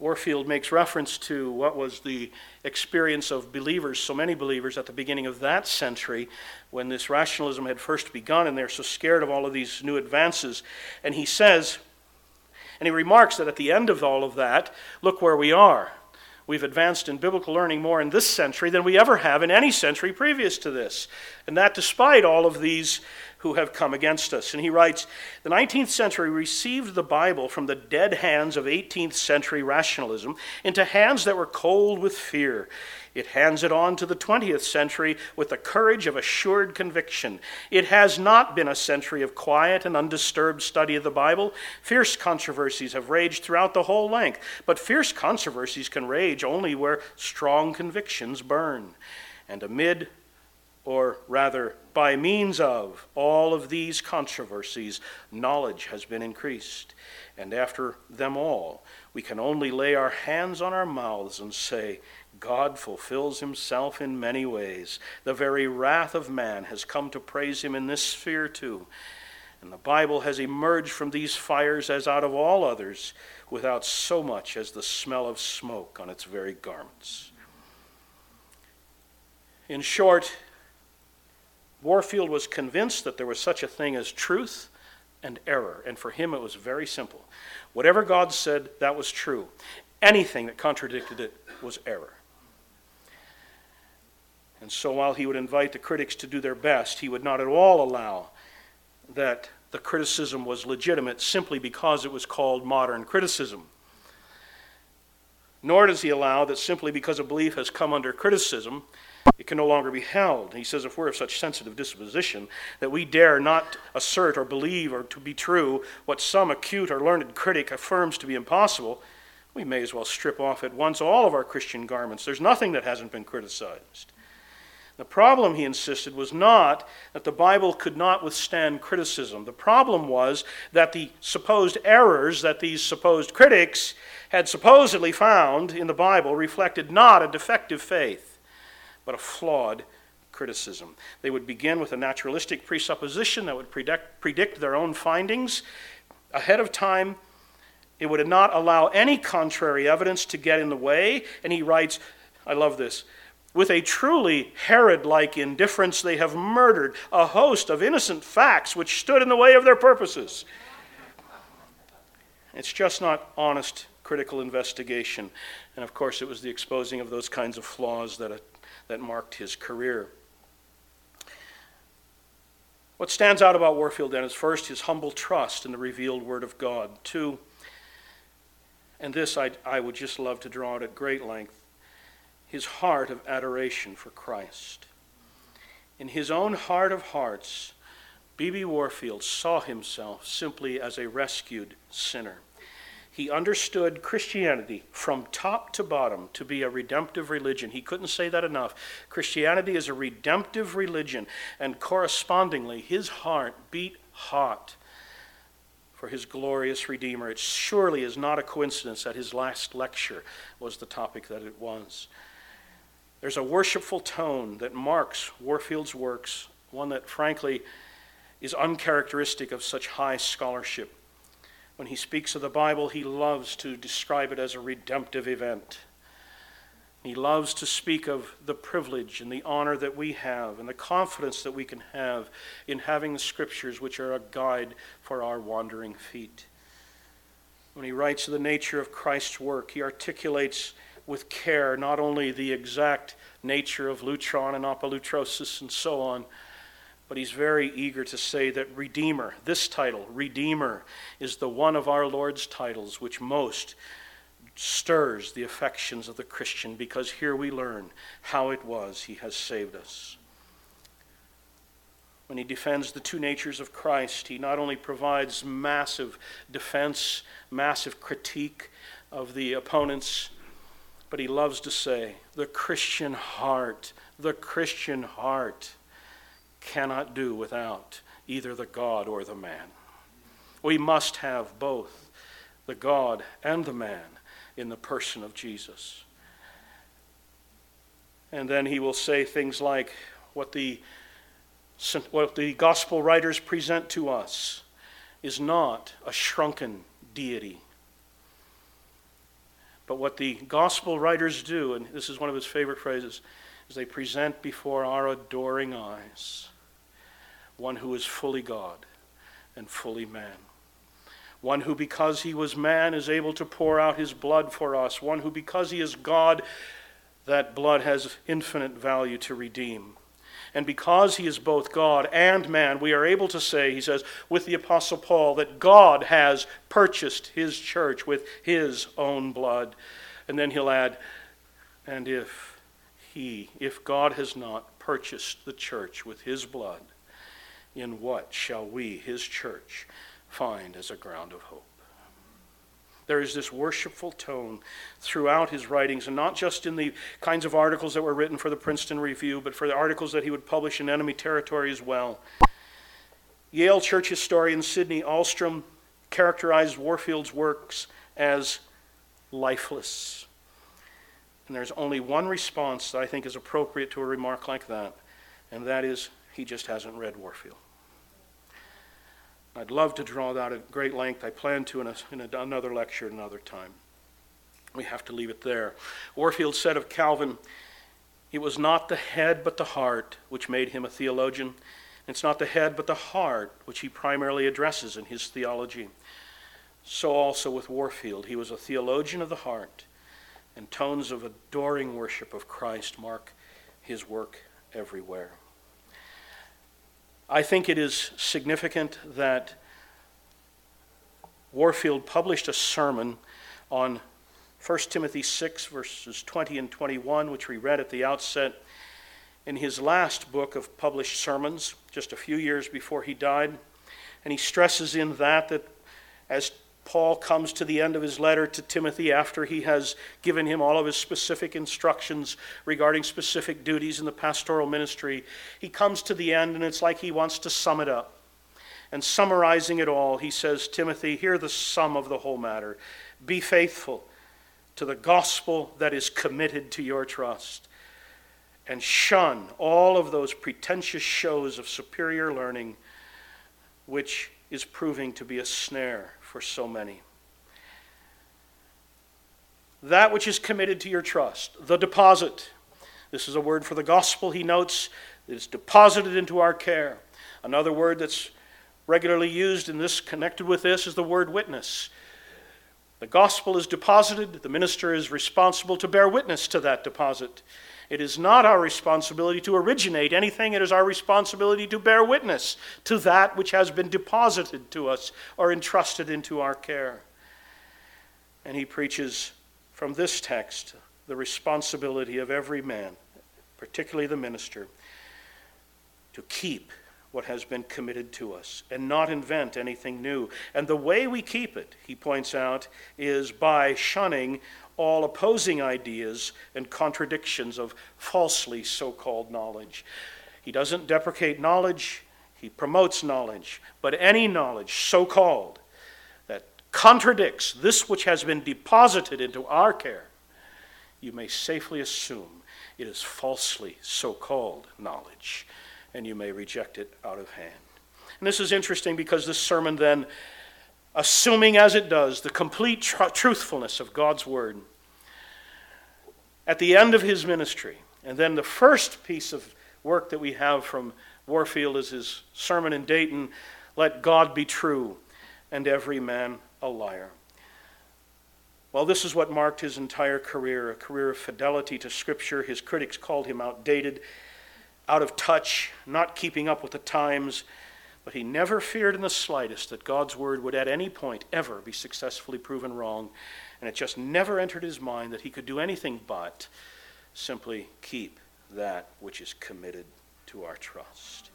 Warfield makes reference to what was the experience of believers, so many believers, at the beginning of that century when this rationalism had first begun and they're so scared of all of these new advances. And he says, and he remarks that at the end of all of that, look where we are. We've advanced in biblical learning more in this century than we ever have in any century previous to this. And that despite all of these who have come against us. And he writes The 19th century received the Bible from the dead hands of 18th century rationalism into hands that were cold with fear. It hands it on to the 20th century with the courage of assured conviction. It has not been a century of quiet and undisturbed study of the Bible. Fierce controversies have raged throughout the whole length, but fierce controversies can rage only where strong convictions burn. And amid or rather, by means of all of these controversies, knowledge has been increased. And after them all, we can only lay our hands on our mouths and say, God fulfills himself in many ways. The very wrath of man has come to praise him in this sphere too. And the Bible has emerged from these fires as out of all others, without so much as the smell of smoke on its very garments. In short, Warfield was convinced that there was such a thing as truth and error, and for him it was very simple. Whatever God said, that was true. Anything that contradicted it was error. And so while he would invite the critics to do their best, he would not at all allow that the criticism was legitimate simply because it was called modern criticism. Nor does he allow that simply because a belief has come under criticism, it can no longer be held. He says, if we're of such sensitive disposition that we dare not assert or believe or to be true what some acute or learned critic affirms to be impossible, we may as well strip off at once all of our Christian garments. There's nothing that hasn't been criticized. The problem, he insisted, was not that the Bible could not withstand criticism. The problem was that the supposed errors that these supposed critics had supposedly found in the Bible reflected not a defective faith, but a flawed criticism. They would begin with a naturalistic presupposition that would predict, predict their own findings ahead of time. It would not allow any contrary evidence to get in the way. And he writes, I love this. With a truly Herod like indifference, they have murdered a host of innocent facts which stood in the way of their purposes. It's just not honest critical investigation. And of course, it was the exposing of those kinds of flaws that, that marked his career. What stands out about Warfield then is first his humble trust in the revealed Word of God. Two, and this I, I would just love to draw out at great length his heart of adoration for Christ. In his own heart of hearts, B.B. Warfield saw himself simply as a rescued sinner. He understood Christianity from top to bottom to be a redemptive religion. He couldn't say that enough. Christianity is a redemptive religion, and correspondingly, his heart beat hot for his glorious Redeemer. It surely is not a coincidence that his last lecture was the topic that it was. There's a worshipful tone that marks Warfield's works, one that frankly is uncharacteristic of such high scholarship. When he speaks of the Bible, he loves to describe it as a redemptive event. He loves to speak of the privilege and the honor that we have and the confidence that we can have in having the scriptures, which are a guide for our wandering feet. When he writes of the nature of Christ's work, he articulates with care not only the exact nature of lutron and apolutrosis and so on, but he's very eager to say that Redeemer, this title, Redeemer, is the one of our Lord's titles which most stirs the affections of the Christian because here we learn how it was he has saved us. When he defends the two natures of Christ, he not only provides massive defense, massive critique of the opponents, but he loves to say, the Christian heart, the Christian heart cannot do without either the God or the man. We must have both the God and the man in the person of Jesus. And then he will say things like what the, what the gospel writers present to us is not a shrunken deity but what the gospel writers do, and this is one of his favorite phrases, is they present before our adoring eyes one who is fully God and fully man. One who, because he was man, is able to pour out his blood for us. One who, because he is God, that blood has infinite value to redeem. And because he is both God and man, we are able to say, he says, with the Apostle Paul, that God has purchased his church with his own blood. And then he'll add, and if he, if God has not purchased the church with his blood, in what shall we, his church, find as a ground of hope? There is this worshipful tone throughout his writings, and not just in the kinds of articles that were written for the Princeton Review, but for the articles that he would publish in enemy territory as well. Yale church historian Sydney Ahlstrom characterized Warfield's works as lifeless. And there's only one response that I think is appropriate to a remark like that, and that is he just hasn't read Warfield. I'd love to draw that at great length. I plan to in, a, in a, another lecture another time. We have to leave it there. Warfield said of Calvin, It was not the head but the heart which made him a theologian. It's not the head but the heart which he primarily addresses in his theology. So also with Warfield. He was a theologian of the heart, and tones of adoring worship of Christ mark his work everywhere. I think it is significant that Warfield published a sermon on 1 Timothy 6, verses 20 and 21, which we read at the outset in his last book of published sermons, just a few years before he died. And he stresses in that that as Paul comes to the end of his letter to Timothy after he has given him all of his specific instructions regarding specific duties in the pastoral ministry. He comes to the end, and it's like he wants to sum it up. And summarizing it all, he says, Timothy, hear the sum of the whole matter. Be faithful to the gospel that is committed to your trust, and shun all of those pretentious shows of superior learning, which is proving to be a snare for so many. That which is committed to your trust, the deposit. This is a word for the gospel, he notes, that is deposited into our care. Another word that's regularly used in this, connected with this, is the word witness. The gospel is deposited, the minister is responsible to bear witness to that deposit. It is not our responsibility to originate anything, it is our responsibility to bear witness to that which has been deposited to us or entrusted into our care. And he preaches from this text the responsibility of every man, particularly the minister, to keep what has been committed to us and not invent anything new. And the way we keep it, he points out, is by shunning all opposing ideas and contradictions of falsely so called knowledge. He doesn't deprecate knowledge, he promotes knowledge, but any knowledge, so called, that contradicts this which has been deposited into our care, you may safely assume it is falsely so called knowledge, and you may reject it out of hand. And this is interesting because this sermon then assuming as it does the complete tr- truthfulness of God's Word. At the end of his ministry, and then the first piece of work that we have from Warfield is his sermon in Dayton Let God be true and every man a liar. Well, this is what marked his entire career a career of fidelity to Scripture. His critics called him outdated, out of touch, not keeping up with the times but he never feared in the slightest that God's word would at any point ever be successfully proven wrong. And it just never entered his mind that he could do anything but simply keep that which is committed to our trust.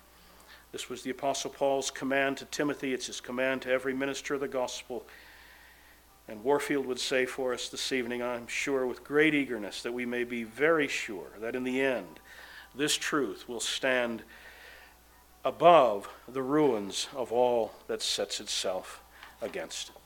This was the Apostle Paul's command to Timothy. It's his command to every minister of the gospel. And Warfield would say for us this evening, I'm sure, with great eagerness, that we may be very sure that in the end, this truth will stand above the ruins of all that sets itself against it.